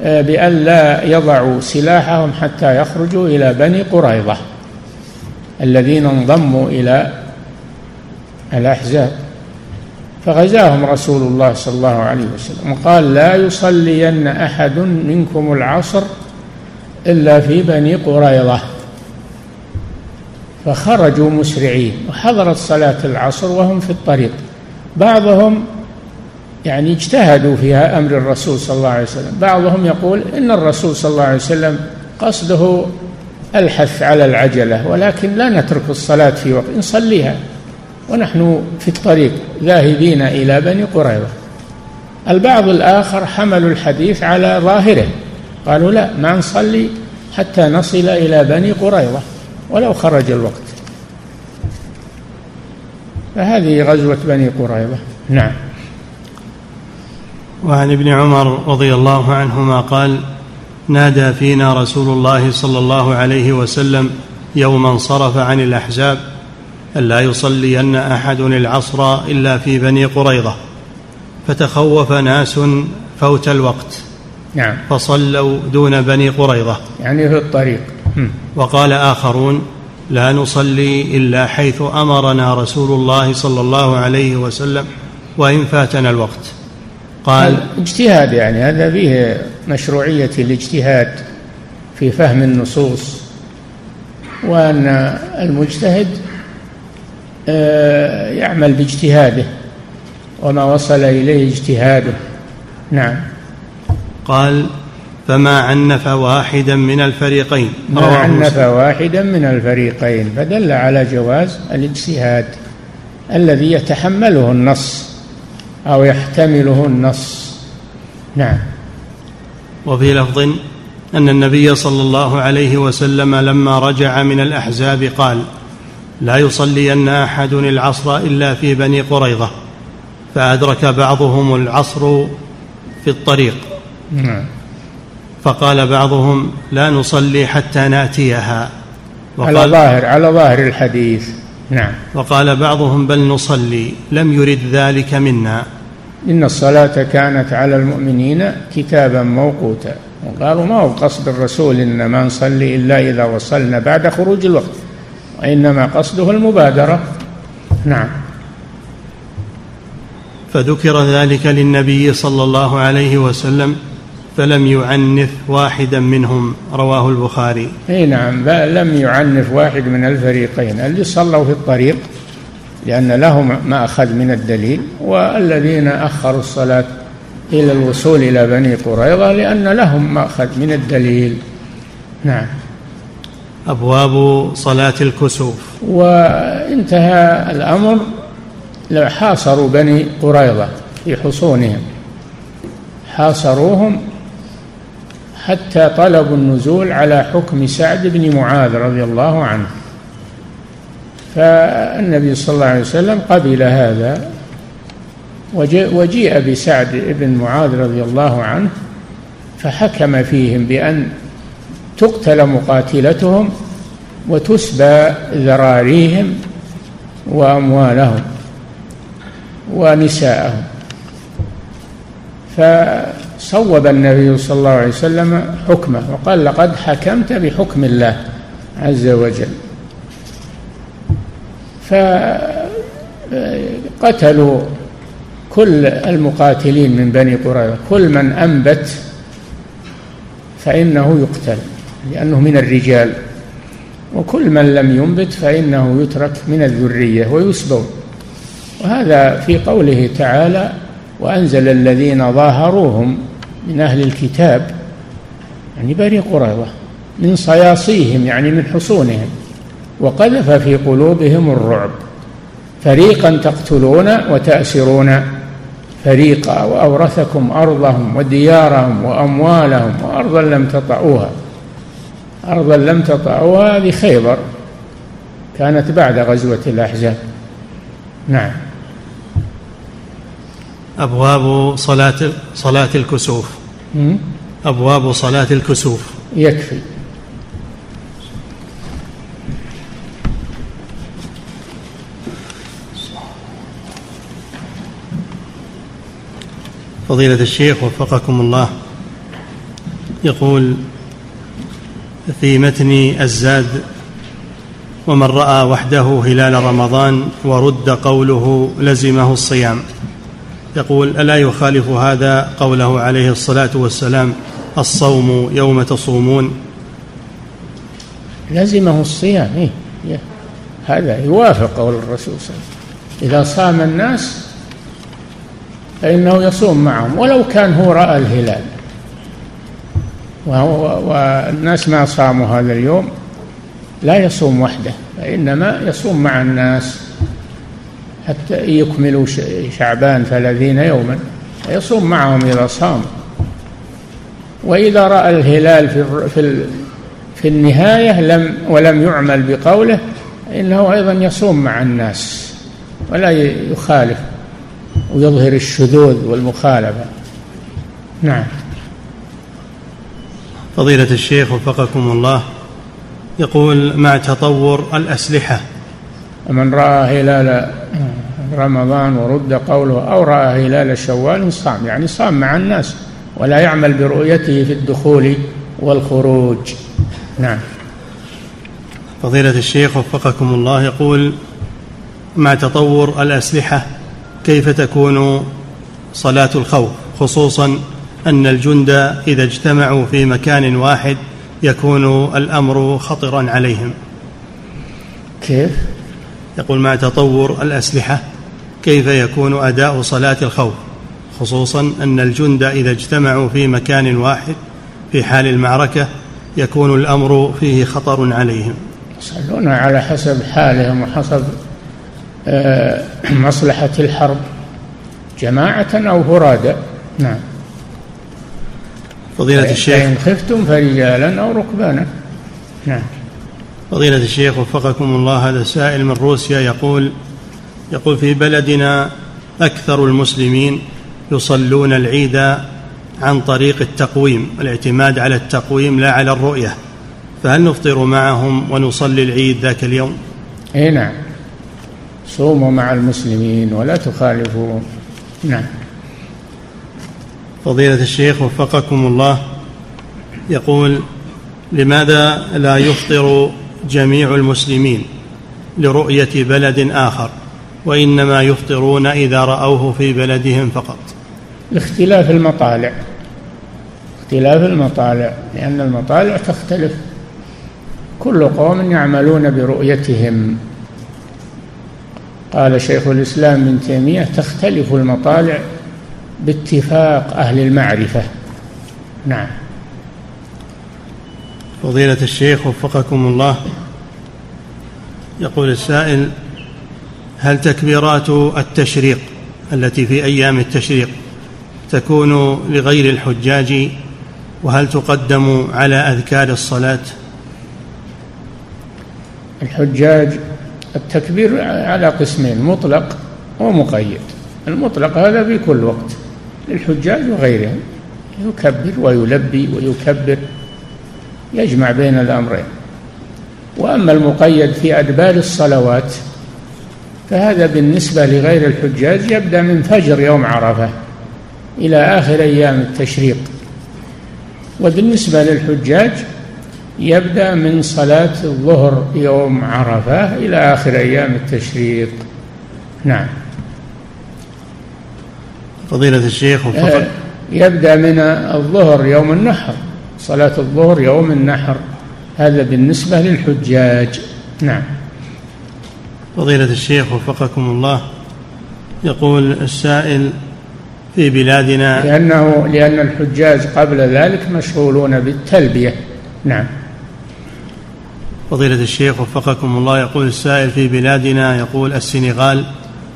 آه، بأن لا يضعوا سلاحهم حتى يخرجوا إلى بني قريظة الذين انضموا إلى الأحزاب. فغزاهم رسول الله صلى الله عليه وسلم وقال لا يصلين أحد منكم العصر إلا في بني قريظة. فخرجوا مسرعين. وحضرت صلاة العصر وهم في الطريق. بعضهم يعني اجتهدوا في أمر الرسول صلى الله عليه وسلم. بعضهم يقول إن الرسول صلى الله عليه وسلم قصده الحث على العجلة ولكن لا نترك الصلاة في وقت نصليها. ونحن في الطريق ذاهبين إلى بني قريظة. البعض الآخر حملوا الحديث على ظاهره. قالوا لا ما نصلي حتى نصل إلى بني قريظة. ولو خرج الوقت. فهذه غزوة بني قريظة. نعم. وعن ابن عمر رضي الله عنهما قال نادى فينا رسول الله صلى الله عليه وسلم يوم انصرف عن الأحزاب الا يصلين أحد العصر إلا في بني قريظة. فتخوف ناس فوت الوقت. نعم. فصلوا دون بني قريظة. يعني في الطريق. وقال آخرون لا نصلي إلا حيث أمرنا رسول الله صلى الله عليه وسلم وإن فاتنا الوقت. قال اجتهاد يعني هذا فيه مشروعية الاجتهاد في فهم النصوص وأن المجتهد آه، يعمل باجتهاده وما وصل إليه اجتهاده. نعم. قال فما عنف واحدا من الفريقين. ما عنف واحدا من الفريقين فدل على جواز الاجتهاد الذي يتحمله النص أو يحتمله النص. نعم. وفي لفظ أن النبي صلى الله عليه وسلم لما رجع من الأحزاب قال لا يصلين أحد العصر إلا في بني قريظة. فأدرك بعضهم العصر في الطريق. نعم. فقال بعضهم لا نصلي حتى نأتيها. على ظاهر على ظاهر الحديث. نعم. وقال بعضهم بل نصلي لم يرد ذلك منا. إن الصلاة كانت على المؤمنين كتابا موقوتا. وقالوا ما هو قصد الرسول إن ما نصلي إلا إذا وصلنا بعد خروج الوقت وإنما قصده المبادرة. نعم. فذكر ذلك للنبي صلى الله عليه وسلم فلم يعنف واحدا منهم رواه البخاري. إي نعم لم يعنف واحد من الفريقين اللي صلوا في الطريق لأن لهم ما أخذ من الدليل والذين أخروا الصلاة إلى الوصول إلى بني قريظة لأن لهم ما أخذ من الدليل. نعم. أبواب صلاة الكسوف. وانتهى الأمر حاصروا بني قريظة في حصونهم حاصروهم حتى طلبوا النزول على حكم سعد بن معاذ رضي الله عنه. فالنبي صلى الله عليه وسلم قبل هذا وجيء بسعد بن معاذ رضي الله عنه فحكم فيهم بأن تقتل مقاتلتهم وتسبى ذراريهم وأموالهم ونساءهم. فصوب النبي صلى الله عليه وسلم حكمه وقال لقد حكمت بحكم الله عز وجل. فقتلوا كل المقاتلين من بني قريظة كل من أنبت فإنه يقتل لأنه من الرجال وكل من لم ينبت فإنه يترك من الذرية ويسبون وهذا في قوله تعالى وأنزل الذين ظاهروهم من أهل الكتاب يعني بني قريظة من صياصيهم يعني من حصونهم وقذف في قلوبهم الرعب. فريقا تقتلون وتأسرون فريقا وأورثكم أرضهم وديارهم وأموالهم وأرضا لم تطعوها أرضا لم تطعوها هذه خيبر كانت بعد غزوة الأحزاب. نعم. أبواب صلاة صلاة الكسوف. أبواب صلاة الكسوف. يكفي. فضيلة الشيخ وفقكم الله. يقول في متن الزاد ومن رأى وحده هلال رمضان ورد قوله لزمه الصيام. يقول ألا يخالف هذا قوله عليه الصلاة والسلام الصوم يوم تصومون لزمه الصيام إيه؟ هذا يوافق قول الرسول صلى الله عليه وسلم. إذا صام الناس فإنه يصوم معهم ولو كان هو رأى الهلال. والناس ما صاموا هذا اليوم لا يصوم وحده فإنما يصوم مع الناس. حتى يكملوا شعبان ثلاثين يوما يصوم معهم إذا صام. وإذا رأى الهلال في في في النهاية لم ولم يعمل بقوله إنه أيضا يصوم مع الناس ولا يخالف ويظهر الشذوذ والمخالفة. نعم. فضيلة الشيخ وفقكم الله يقول مع تطور الأسلحة. من رأى هلال رمضان ورد قوله أو رأى هلال شوال صام يعني صام مع الناس ولا يعمل برؤيته في الدخول والخروج. نعم. فضيلة الشيخ وفقكم الله يقول مع تطور الأسلحة كيف تكون صلاة الخوف؟ خصوصا أن الجند إذا اجتمعوا في مكان واحد يكون الأمر خطرا عليهم. كيف؟ يقول مع تطور الأسلحة؟ كيف يكون أداء صلاة الخوف؟ خصوصا أن الجند إذا اجتمعوا في مكان واحد في حال المعركة يكون الأمر فيه خطر عليهم. يصلون على حسب حالهم وحسب آه، مصلحة الحرب. جماعة أو فرادى؟ نعم. فضيلة الشيخ. فإن خفتم فرجالا أو ركبانا. نعم. فضيلة الشيخ وفقكم الله هذا سائل من روسيا يقول يقول في بلدنا أكثر المسلمين يصلون العيد عن طريق التقويم الاعتماد على التقويم لا على الرؤية. فهل نفطر معهم ونصلي العيد ذاك اليوم؟ اي نعم. صوموا مع المسلمين ولا تخالفوا نعم. فضيلة الشيخ وفقكم الله يقول لماذا لا يفطر جميع المسلمين لرؤية بلد آخر وإنما يفطرون إذا رأوه في بلدهم فقط. لاختلاف المطالع. اختلاف المطالع لأن المطالع تختلف. كل قوم يعملون برؤيتهم. قال شيخ الإسلام ابن تيمية تختلف المطالع باتفاق أهل المعرفة. نعم. فضيلة الشيخ وفقكم الله. يقول السائل هل تكبيرات التشريق التي في أيام التشريق تكون لغير الحجاج؟ وهل تقدم على أذكار الصلاة؟ الحجاج التكبير على قسمين مطلق ومقيد. المطلق هذا في كل وقت للحجاج وغيرهم. يكبر ويلبي ويكبر. يجمع بين الأمرين. وأما المقيد في أدبار الصلوات فهذا بالنسبة لغير الحجاج يبدأ من فجر يوم عرفة إلى آخر أيام التشريق. وبالنسبة للحجاج يبدأ من صلاة الظهر يوم عرفة إلى آخر أيام التشريق. نعم. فضيلة الشيخ وفقد آه، يبدأ من الظهر يوم النحر. صلاة الظهر يوم النحر. هذا بالنسبة للحجاج. نعم. فضيلة الشيخ وفقكم الله يقول السائل في بلادنا لأنه لأن الحجاج قبل ذلك مشغولون بالتلبية. نعم. فضيلة الشيخ وفقكم الله يقول السائل في بلادنا يقول السنغال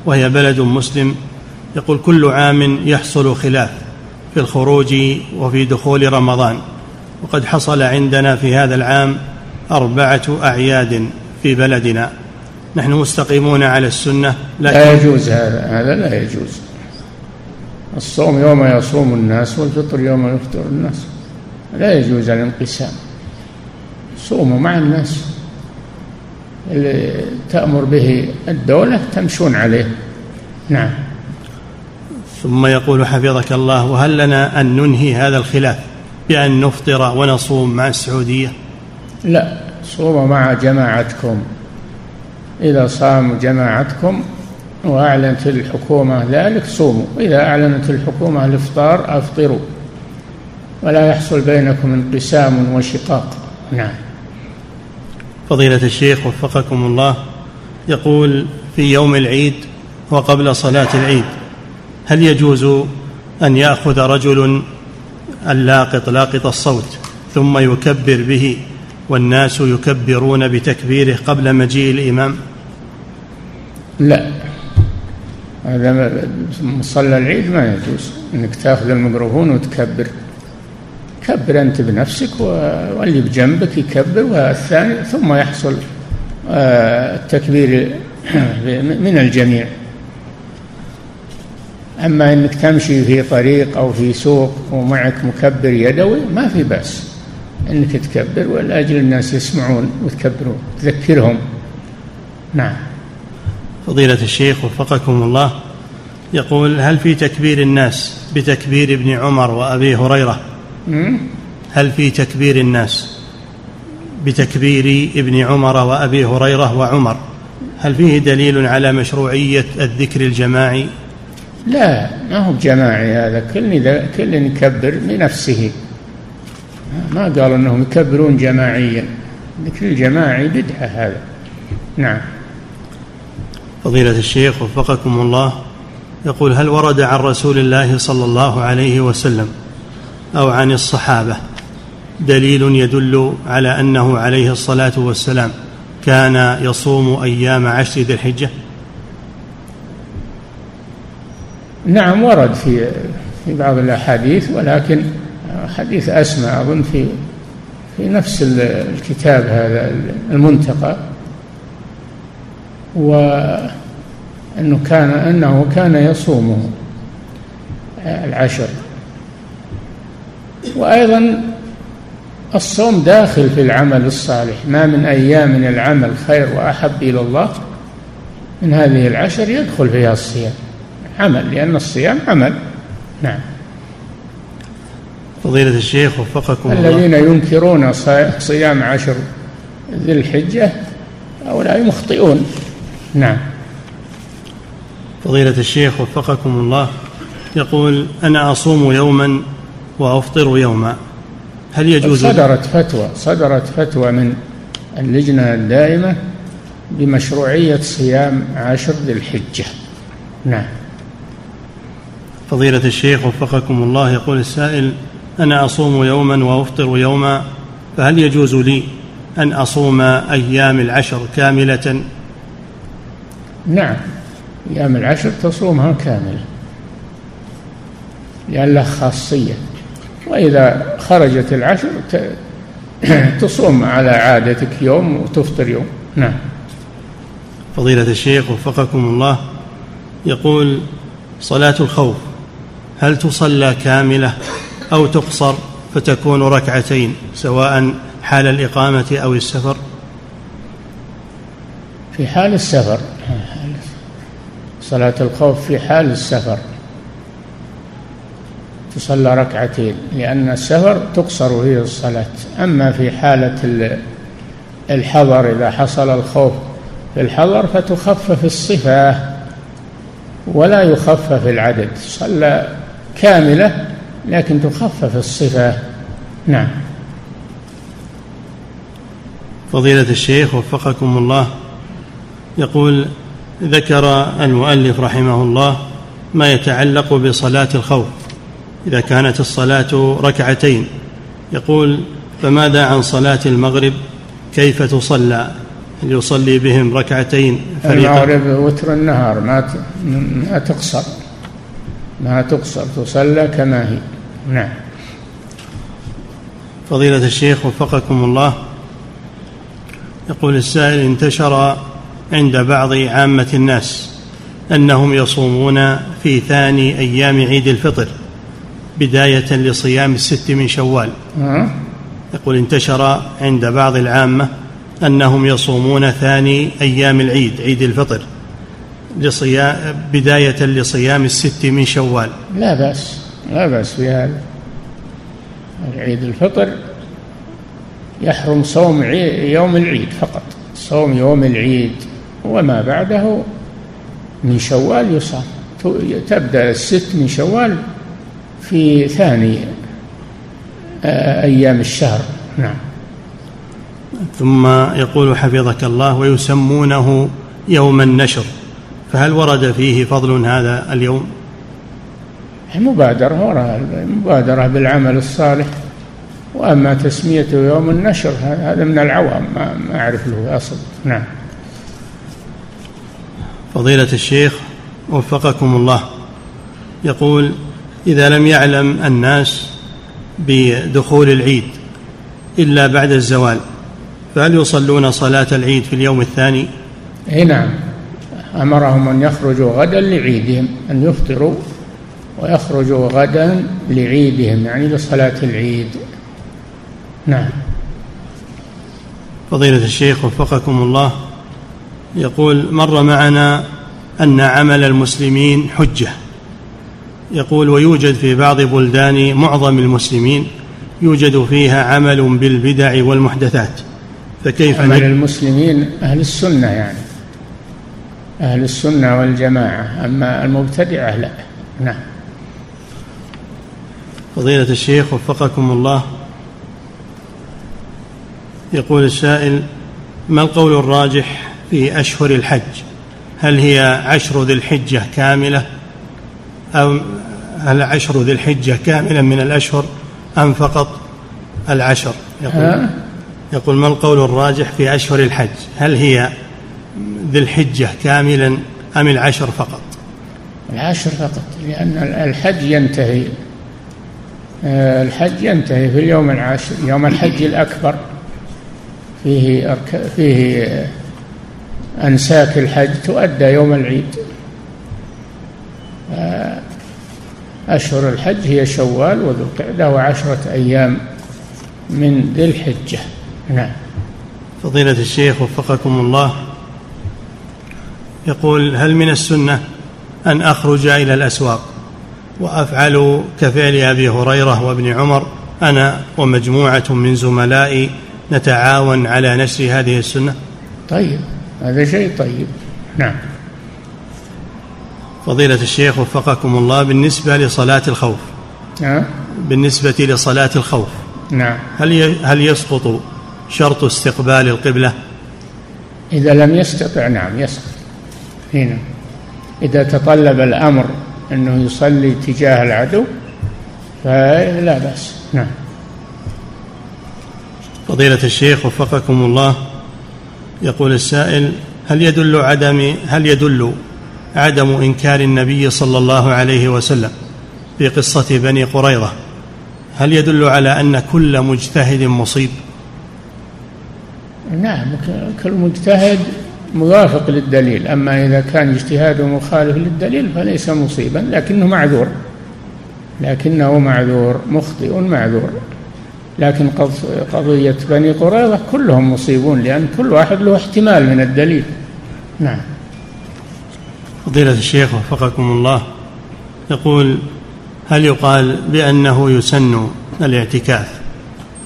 وهي بلد مسلم يقول كل عام يحصل خلاف في الخروج وفي دخول رمضان. وقد حصل عندنا في هذا العام أربعة أعياد في بلدنا. نحن مستقيمون على السنة لكن لا يجوز هذا هذا لا يجوز. الصوم يوم يصوم الناس والفطر يوم يفطر الناس. لا يجوز الانقسام. صوموا مع الناس. اللي تأمر به الدولة تمشون عليه. نعم. ثم يقول حفظك الله وهل لنا أن ننهي هذا الخلاف؟ بأن نفطر ونصوم مع السعودية؟ لا صوموا مع جماعتكم. إذا صاموا جماعتكم وأعلنت الحكومة ذلك صوموا. إذا أعلنت الحكومة الإفطار أفطروا. ولا يحصل بينكم انقسام وشقاق. نعم. فضيلة الشيخ وفقكم الله يقول في يوم العيد وقبل صلاة العيد هل يجوز أن يأخذ رجل اللاقط لاقط الصوت ثم يكبر به والناس يكبرون بتكبيره قبل مجيء الإمام. لا. هذا مصلى العيد ما يجوز. إنك تأخذ الميكروفون وتكبر. كبر أنت بنفسك واللي بجنبك يكبر والثاني ثم يحصل آه، التكبير من الجميع. أما أنك تمشي في طريق أو في سوق ومعك مكبر يدوي ما في بأس. أنك تكبر ولأجل الناس يسمعون وتكبرون تذكرهم. نعم. فضيلة الشيخ وفقكم الله يقول هل في تكبير الناس بتكبير ابن عمر وأبي هريرة؟ هل في تكبير الناس بتكبير ابن عمر وأبي هريرة وعمر؟ هل فيه دليل على مشروعية الذكر الجماعي؟ لا ما هو جماعي هذا. كل كل يكبر بنفسه ما قالوا إنهم يكبرون جماعيا. الذكر الجماعي بدعة هذا. نعم. فضيلة الشيخ وفقكم الله. يقول هل ورد عن رسول الله صلى الله عليه وسلم أو عن الصحابة دليل يدل على أنه عليه الصلاة والسلام كان يصوم أيام عشر ذي الحجة؟ نعم ورد في في بعض الأحاديث ولكن حديث أسمى أظن في في نفس الكتاب هذا المنتقى وأنه كان أنه كان يصوم العشر. وأيضا الصوم داخل في العمل الصالح ما من أيام من العمل خير وأحب إلى الله من هذه العشر يدخل فيها الصيام. عمل لأن الصيام عمل. نعم. فضيلة الشيخ وفقكم الله. الذين ينكرون صيام عشر ذي الحجة هؤلاء مخطئون. نعم. فضيلة الشيخ وفقكم الله. يقول أنا أصوم يوما وأفطر يوما. هل يجوز صدرت فتوى صدرت فتوى من اللجنة الدائمة بمشروعية صيام عشر ذي الحجة. نعم. فضيلة الشيخ وفقكم الله يقول السائل أنا أصوم يوما وأفطر يوما فهل يجوز لي أن أصوم أيام العشر كاملة؟ نعم أيام العشر تصومها كاملة لأن له خاصية. وإذا خرجت العشر تصوم على عادتك يوم وتفطر يوم. نعم. فضيلة الشيخ وفقكم الله يقول صلاة الخوف هل تصلى كاملة أو تقصر فتكون ركعتين سواء حال الإقامة أو السفر؟ في حال السفر. صلاة الخوف في حال السفر. تصلى ركعتين لأن السفر تقصر فيه الصلاة. أما في حالة الحضر إذا حصل الخوف في الحضر فتخفف الصفة ولا يخفف العدد. صلى كاملة لكن تخفف الصفة. نعم. فضيلة الشيخ وفقكم الله. يقول ذكر المؤلف رحمه الله ما يتعلق بصلاة الخوف. إذا كانت الصلاة ركعتين يقول فماذا عن صلاة المغرب؟ كيف تصلى؟ هل يصلي بهم ركعتين المغرب وتر النهار ما ما تقصر. ما تقصر تصلى كما هي. نعم. فضيلة الشيخ وفقكم الله يقول السائل انتشر عند بعض عامة الناس أنهم يصومون في ثاني أيام عيد الفطر بداية لصيام الست من شوال. أه؟ يقول انتشر عند بعض العامة أنهم يصومون ثاني أيام العيد عيد الفطر. لصيام بداية لصيام الست من شوال. لا بأس لا بأس في هذا. عيد الفطر يحرم صوم يوم العيد فقط. صوم يوم العيد وما بعده من شوال يصام. تبدأ الست من شوال في ثاني آه، أيام الشهر. نعم. ثم يقول حفظك الله ويسمونه يوم النشر. فهل ورد فيه فضل هذا اليوم؟ المبادرة وراء المبادرة بالعمل الصالح. وأما تسميته يوم النشر هذا من العوام ما, أعرف له أصل. نعم. فضيلة الشيخ وفقكم الله. يقول إذا لم يعلم الناس بدخول العيد إلا بعد الزوال فهل يصلون صلاة العيد في اليوم الثاني؟ اي نعم. أمرهم أن يخرجوا غدا لعيدهم أن يفطروا ويخرجوا غدا لعيدهم يعني لصلاة العيد. نعم. فضيلة الشيخ وفقكم الله يقول مر معنا أن عمل المسلمين حجة. يقول ويوجد في بعض بلدان معظم المسلمين يوجد فيها عمل بالبدع والمحدثات فكيف عمل المسلمين أهل السنة يعني. أهل السنة والجماعة أما المبتدعة لا. نعم. فضيلة الشيخ وفقكم الله. يقول السائل ما القول الراجح في أشهر الحج؟ هل هي عشر ذي الحجة كاملة؟ أو هل عشر ذي الحجة كاملا من الأشهر أم فقط العشر؟ يقول, يقول ما القول الراجح في أشهر الحج؟ هل هي ذي الحجة كاملا أم العشر فقط؟ العشر فقط لأن الحج ينتهي. آه، الحج ينتهي في اليوم العاشر يوم الحج الأكبر. فيه أرك... فيه أنساك الحج تؤدى يوم العيد. آه، أشهر الحج هي شوال وذو القعدة وعشرة أيام من ذي الحجة. نعم. فضيلة الشيخ وفقكم الله يقول هل من السنة أن أخرج إلى الأسواق وأفعل كفعل أبي هريرة وابن عمر؟ أنا ومجموعة من زملائي نتعاون على نشر هذه السنة. طيب هذا شيء طيب. نعم. فضيلة الشيخ وفقكم الله بالنسبة لصلاة الخوف نعم بالنسبة لصلاة الخوف نعم. هل هل يسقط شرط استقبال القبلة؟ إذا لم يستطع نعم يسقط. هنا إذا تطلب الأمر أنه يصلي تجاه العدو فلا بأس. نعم. فضيلة الشيخ وفقكم الله يقول السائل هل يدل عدم هل يدل عدم إنكار النبي صلى الله عليه وسلم في قصة بني قريظة؟ هل يدل على أن كل مجتهد مصيب؟ نعم كل مجتهد موافق للدليل أما إذا كان اجتهاده مخالف للدليل فليس مصيبا لكنه معذور. لكنه معذور مخطئ معذور. لكن قضية بني قريظة كلهم مصيبون لأن كل واحد له احتمال من الدليل. نعم. فضيلة الشيخ وفقكم الله يقول هل يقال بأنه يسن الاعتكاف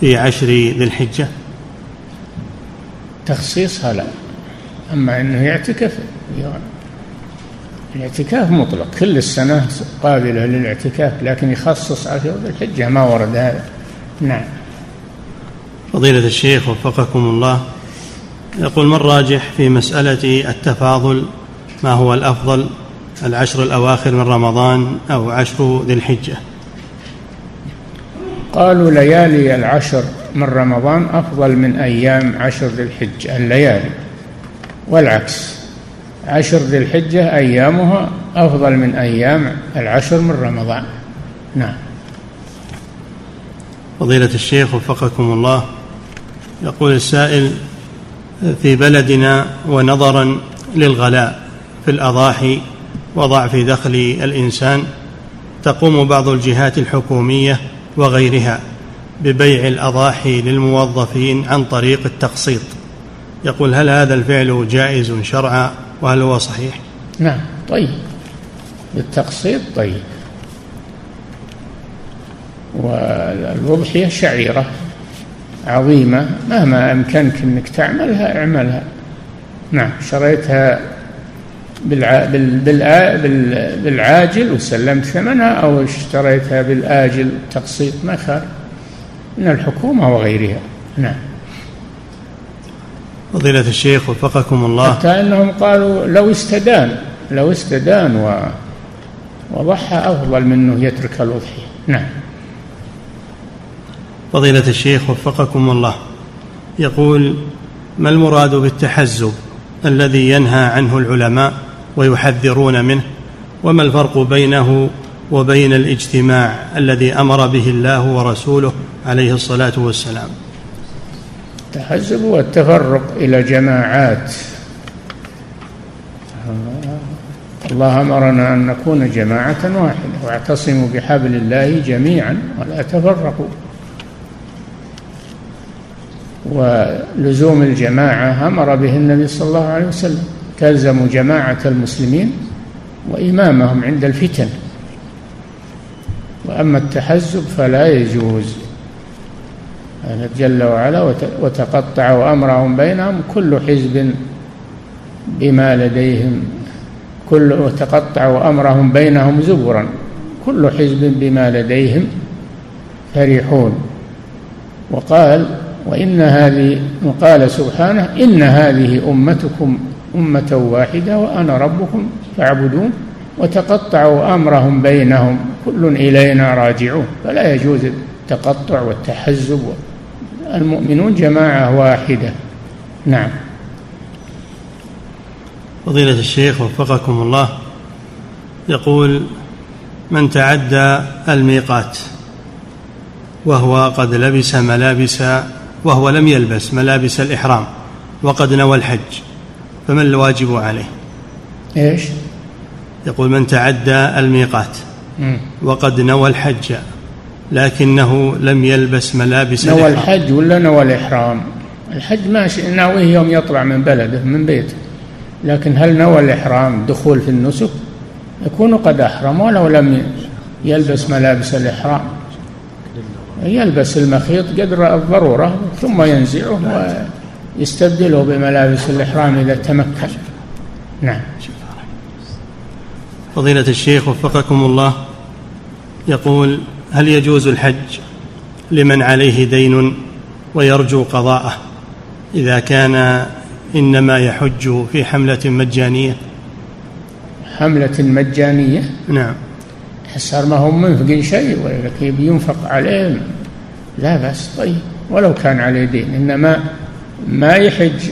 في عشر ذي الحجة؟ تخصيصها لا. أما أنه يعتكف الاعتكاف مطلق. كل السنة قابلة للاعتكاف لكن يخصص عشر ذي الحجة ما ورد هذا. نعم. فضيلة الشيخ وفقكم الله. يقول من راجح في مسألة التفاضل؟ ما هو الأفضل؟ العشر الأواخر من رمضان أو عشر ذي الحجة؟ قالوا ليالي العشر من رمضان أفضل من أيام عشر ذي الحجة الليالي. والعكس. عشر ذي الحجة أيامها أفضل من أيام العشر من رمضان. نعم. فضيلة الشيخ وفقكم الله يقول السائل في بلدنا ونظرا للغلاء في الأضاحي وضعف دخل الإنسان تقوم بعض الجهات الحكومية وغيرها ببيع الأضاحي للموظفين عن طريق التقسيط. يقول هل هذا الفعل جائز شرعا وهل هو صحيح؟ نعم طيب. بالتقسيط طيب. والأضحية شعيرة عظيمة مهما أمكنك أنك تعملها اعملها. نعم شريتها بالع... بال... بال... بالعاجل وسلمت ثمنها أو اشتريتها بالآجل تقسيط خالف من الحكومة وغيرها. نعم. فضيلة الشيخ وفقكم الله. حتى أنهم قالوا لو استدان لو استدان و وضحى أفضل من أنه يترك الأضحية. نعم. فضيلة الشيخ وفقكم الله. يقول ما المراد بالتحزب الذي ينهى عنه العلماء ويحذرون منه؟ وما الفرق بينه وبين الاجتماع الذي أمر به الله ورسوله عليه الصلاة والسلام؟ التحزب هو التفرق إلى جماعات. الله أمرنا أن نكون جماعة واحدة واعتصموا بحبل الله جميعا ولا تفرقوا. ولزوم الجماعة أمر به النبي صلى الله عليه وسلم. تلزم جماعة المسلمين وإمامهم عند الفتن. وأما التحزب فلا يجوز. جل وعلا وتقطعوا أمرهم بينهم كل حزب بما لديهم كل وتقطعوا أمرهم بينهم زبرا كل حزب بما لديهم فرحون. وقال وإن هذه وقال سبحانه إن هذه أمتكم أمة واحدة وأنا ربكم فاعبدون وتقطعوا أمرهم بينهم كل إلينا راجعون. فلا يجوز التقطع والتحزب المؤمنون جماعة واحدة. نعم. فضيلة الشيخ وفقكم الله يقول من تعدى الميقات وهو قد لبس ملابس وهو لم يلبس ملابس الإحرام وقد نوى الحج فما الواجب عليه؟ إيش؟ يقول من تعدى الميقات وقد نوى الحج لكنه لم يلبس ملابس نوى الحج ولا نوى الإحرام؟ الحج ماشي ناويه يوم يطلع من بلده من بيته. لكن هل نوى الإحرام دخول في النسك؟ يكون قد أحرم ولو لم يلبس ملابس الإحرام. يلبس المخيط قدر الضرورة ثم ينزعه ويستبدله بملابس الإحرام إذا تمكن. نعم. فضيلة الشيخ وفقكم الله يقول هل يجوز الحج لمن عليه دين ويرجو قضاءه؟ إذا كان إنما يحج في حملة مجانية. حملة مجانية؟ نعم. صار ما هم منفقين شيء ولكن ينفق عليهم لا بأس. طيب. ولو كان عليه دين. إنما ما يحج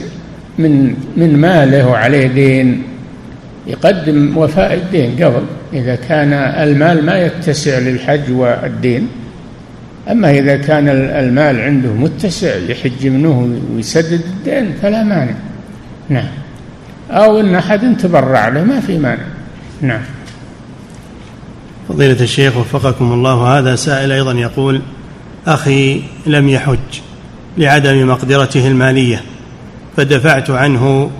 من من ماله وعليه دين. يقدم وفاء الدين قبل. إذا كان المال ما يتسع للحج والدين أما إذا كان المال عنده متسع يحج منه ويسدد الدين فلا مانع. نعم. أو إن أحد تبرع له ما في مانع. نعم. فضيلة الشيخ وفقكم الله هذا سائل أيضا يقول أخي لم يحج لعدم مقدرته المالية فدفعت عنه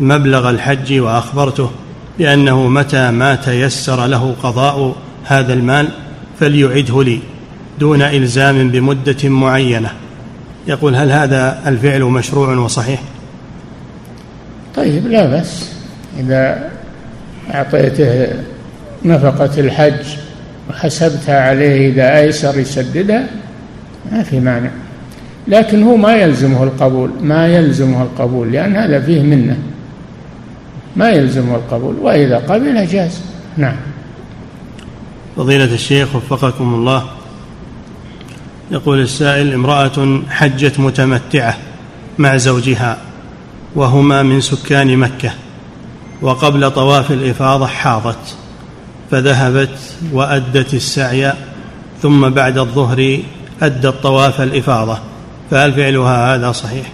مبلغ الحج وأخبرته بأنه متى ما تيسر له قضاء هذا المال فليعده لي دون إلزام بمدة معينة. يقول هل هذا الفعل مشروع وصحيح؟ طيب لا بس إذا أعطيته نفقة الحج وحسبتها عليه إذا أيسر يسددها ما في مانع. لكن هو ما يلزمه القبول ما يلزمه القبول لأن هذا فيه منة. ما يلزمه القبول وإذا قبل جاز. نعم. فضيلة الشيخ وفقكم الله يقول السائل امرأة حجت متمتعة مع زوجها وهما من سكان مكة وقبل طواف الإفاضة حاضت فذهبت وأدت السعي ثم بعد الظهر أدت طواف الإفاضة. فهل فعلها هذا صحيح؟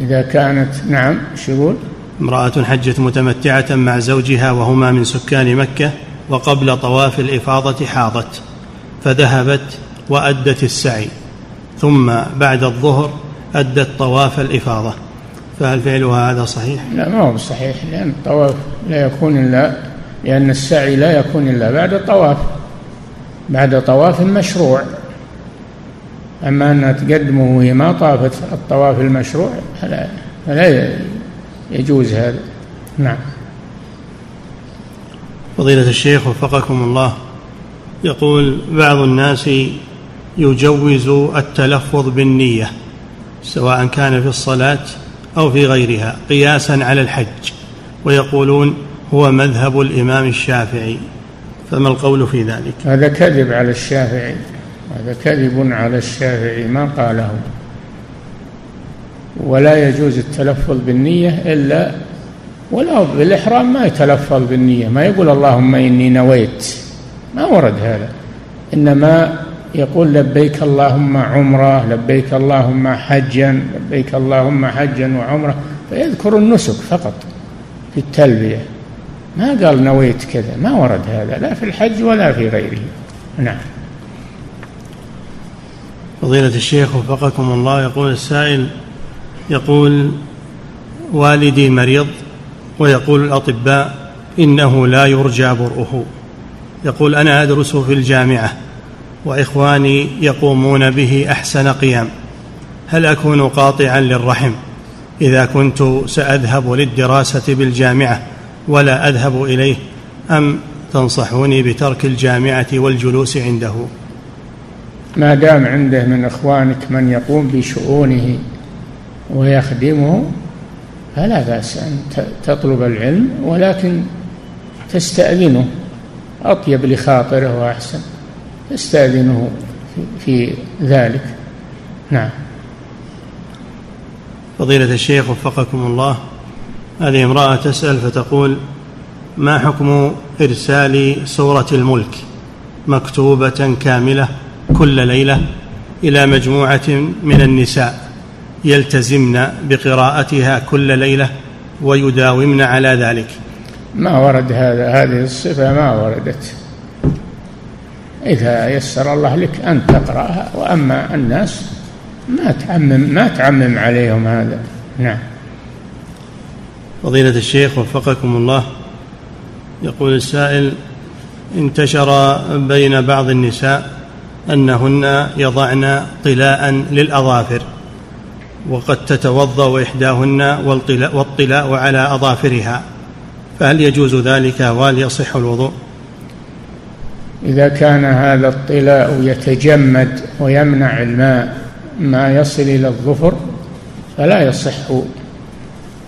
إذا كانت نعم شو يقول؟ امرأة حجت متمتعة مع زوجها وهما من سكان مكة وقبل طواف الإفاضة حاضت فذهبت وأدت السعي ثم بعد الظهر أدت طواف الإفاضة فهل فعلها هذا صحيح؟ لا ما هو صحيح لأن الطواف لا يكون إلا لأن السعي لا يكون إلا بعد الطواف بعد طواف مشروع أما أنها تقدمه وهي ما طافت الطواف المشروع فلا, فلا يجوز هذا. نعم. فضيلة الشيخ وفقكم الله يقول بعض الناس يجوز التلفظ بالنية سواء كان في الصلاة أو في غيرها قياسا على الحج ويقولون هو مذهب الإمام الشافعي. فما القول في ذلك؟ هذا كذب على الشافعي هذا كذب على الشافعي ما قاله. ولا يجوز التلفظ بالنية إلا ولا بالإحرام ما يتلفظ بالنية ما يقول اللهم إني نويت. ما ورد هذا. إنما يقول لبيك اللهم عمرة لبيك اللهم حجا لبيك اللهم حجا وعمرة. فيذكر النسك فقط في التلبية. ما قال نويت كذا ما ورد هذا لا في الحج ولا في غيره. نعم. فضيلة الشيخ وفقكم الله يقول السائل يقول والدي مريض ويقول الأطباء إنه لا يرجى برؤه. يقول أنا أدرس في الجامعة وإخواني يقومون به أحسن قيام. هل أكون قاطعا للرحم؟ إذا كنت سأذهب للدراسة بالجامعة ولا أذهب إليه أم تنصحوني بترك الجامعة والجلوس عنده؟ ما دام عنده من إخوانك من يقوم بشؤونه ويخدمه فلا بأس أن تطلب العلم ولكن تستأذنه. أطيب لخاطره وأحسن. تستأذنه في ذلك. نعم. فضيلة الشيخ وفقكم الله هذه امرأة تسأل فتقول ما حكم إرسال سورة الملك مكتوبة كاملة كل ليلة إلى مجموعة من النساء؟ يلتزمن بقراءتها كل ليلة ويداومن على ذلك. ما ورد هذا هذه الصفة ما وردت. إذا يسر الله لك أن تقرأها وأما الناس ما تعمم ما تعمم عليهم هذا. نعم. فضيلة الشيخ وفقكم الله. يقول السائل انتشر بين بعض النساء أنهن يضعن طلاء للأظافر. وقد تتوضأ إحداهن والطلاء على أظافرها فهل يجوز ذلك وهل يصح الوضوء؟ إذا كان هذا الطلاء يتجمد ويمنع الماء ما يصل إلى الظفر فلا يصح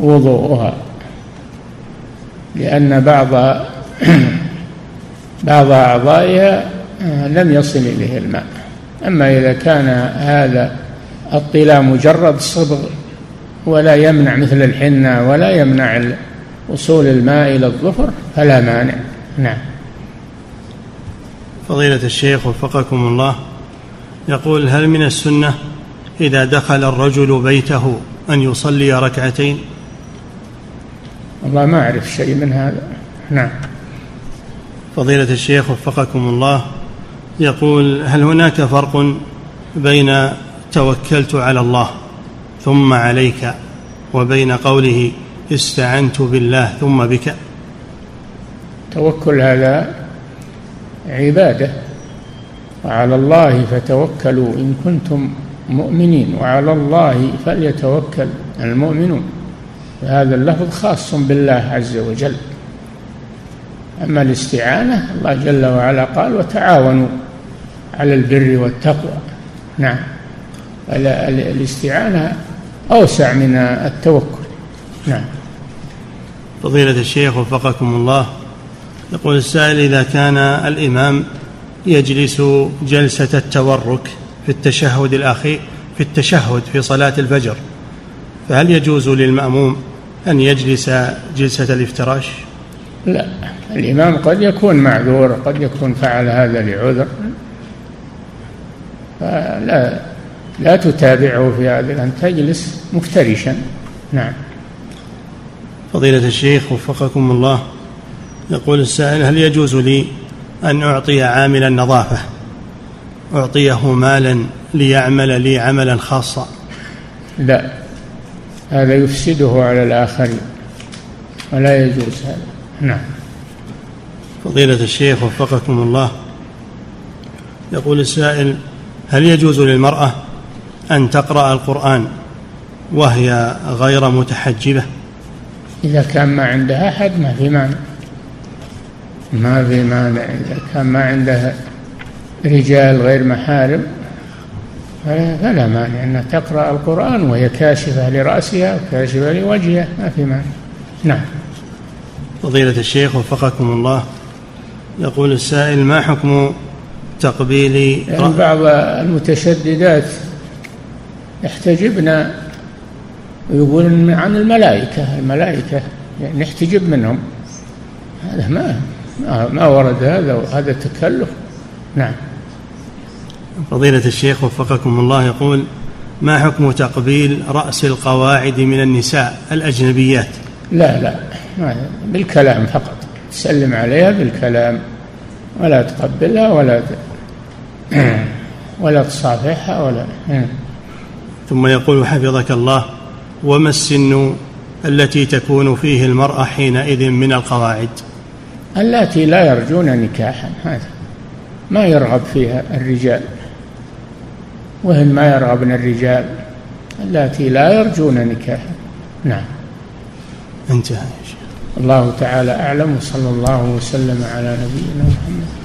وضوءها لأن بعض بعض أعضائها لم يصل إليه الماء. أما إذا كان هذا الطلاء مجرد صبغ ولا يمنع مثل الحنة ولا يمنع وصول الماء إلى الظفر فلا مانع. نعم. فضيلة الشيخ وفقكم الله يقول هل من السنة إذا دخل الرجل بيته أن يصلي ركعتين؟ والله ما أعرف شيء من هذا. نعم. فضيلة الشيخ وفقكم الله يقول هل هناك فرق بين توكلت على الله ثم عليك وبين قوله استعنت بالله ثم بك. توكل هذا عباده وعلى الله فتوكلوا إن كنتم مؤمنين وعلى الله فليتوكل المؤمنون. هذا اللفظ خاص بالله عز وجل. أما الاستعانة الله جل وعلا قال وتعاونوا على البر والتقوى نعم. الاستعانة أوسع من التوكل. نعم. فضيلة الشيخ وفقكم الله يقول السائل إذا كان الإمام يجلس جلسة التورك في التشهد الأخير في التشهد في صلاة الفجر فهل يجوز للمأموم أن يجلس جلسة الافتراش؟ لا. الإمام قد يكون معذور قد يكون فعل هذا لعذر. فلا لا تتابعه في هذا أن تجلس مفترشا. نعم. فضيلة الشيخ وفقكم الله يقول السائل هل يجوز لي أن أعطي عامل النظافة أعطيه مالا ليعمل لي عملا خاصا. لا. هذا يفسده على الآخرين ولا يجوز هذا. نعم. فضيلة الشيخ وفقكم الله يقول السائل هل يجوز للمرأة أن تقرأ القرآن وهي غير متحجبة. إذا كان ما عندها أحد ما في مانع ما في مانع إذا كان ما عندها رجال غير محارم فلا مانع أنها تقرأ القرآن وهي كاشفة لرأسها وكاشفة لوجهها. ما في مانع. نعم. فضيلة الشيخ وفقكم الله. يقول السائل ما حكم تقبيل يعني بعض المتشددات يحتجبن ويقولون عن الملائكة الملائكة يعني نحتجب منهم. هذا ما ما ورد هذا وهذا تكلف نعم. فضيلة الشيخ وفقكم الله يقول ما حكم تقبيل رأس القواعد من النساء الأجنبيات؟ لا لا بالكلام فقط. تسلم عليها بالكلام. ولا تقبلها ولا ولا تصافحها ولا ثم يقول حفظك الله وما السن التي تكون فيه المرأة حينئذ من القواعد؟ اللاتي لا يرجون نكاحا هذا ما يرغب فيها الرجال. وهن ما يرغبن الرجال؟ اللاتي لا يرجون نكاحا. نعم. انتهى الله تعالى أعلم وصلى الله وسلم على نبينا محمد.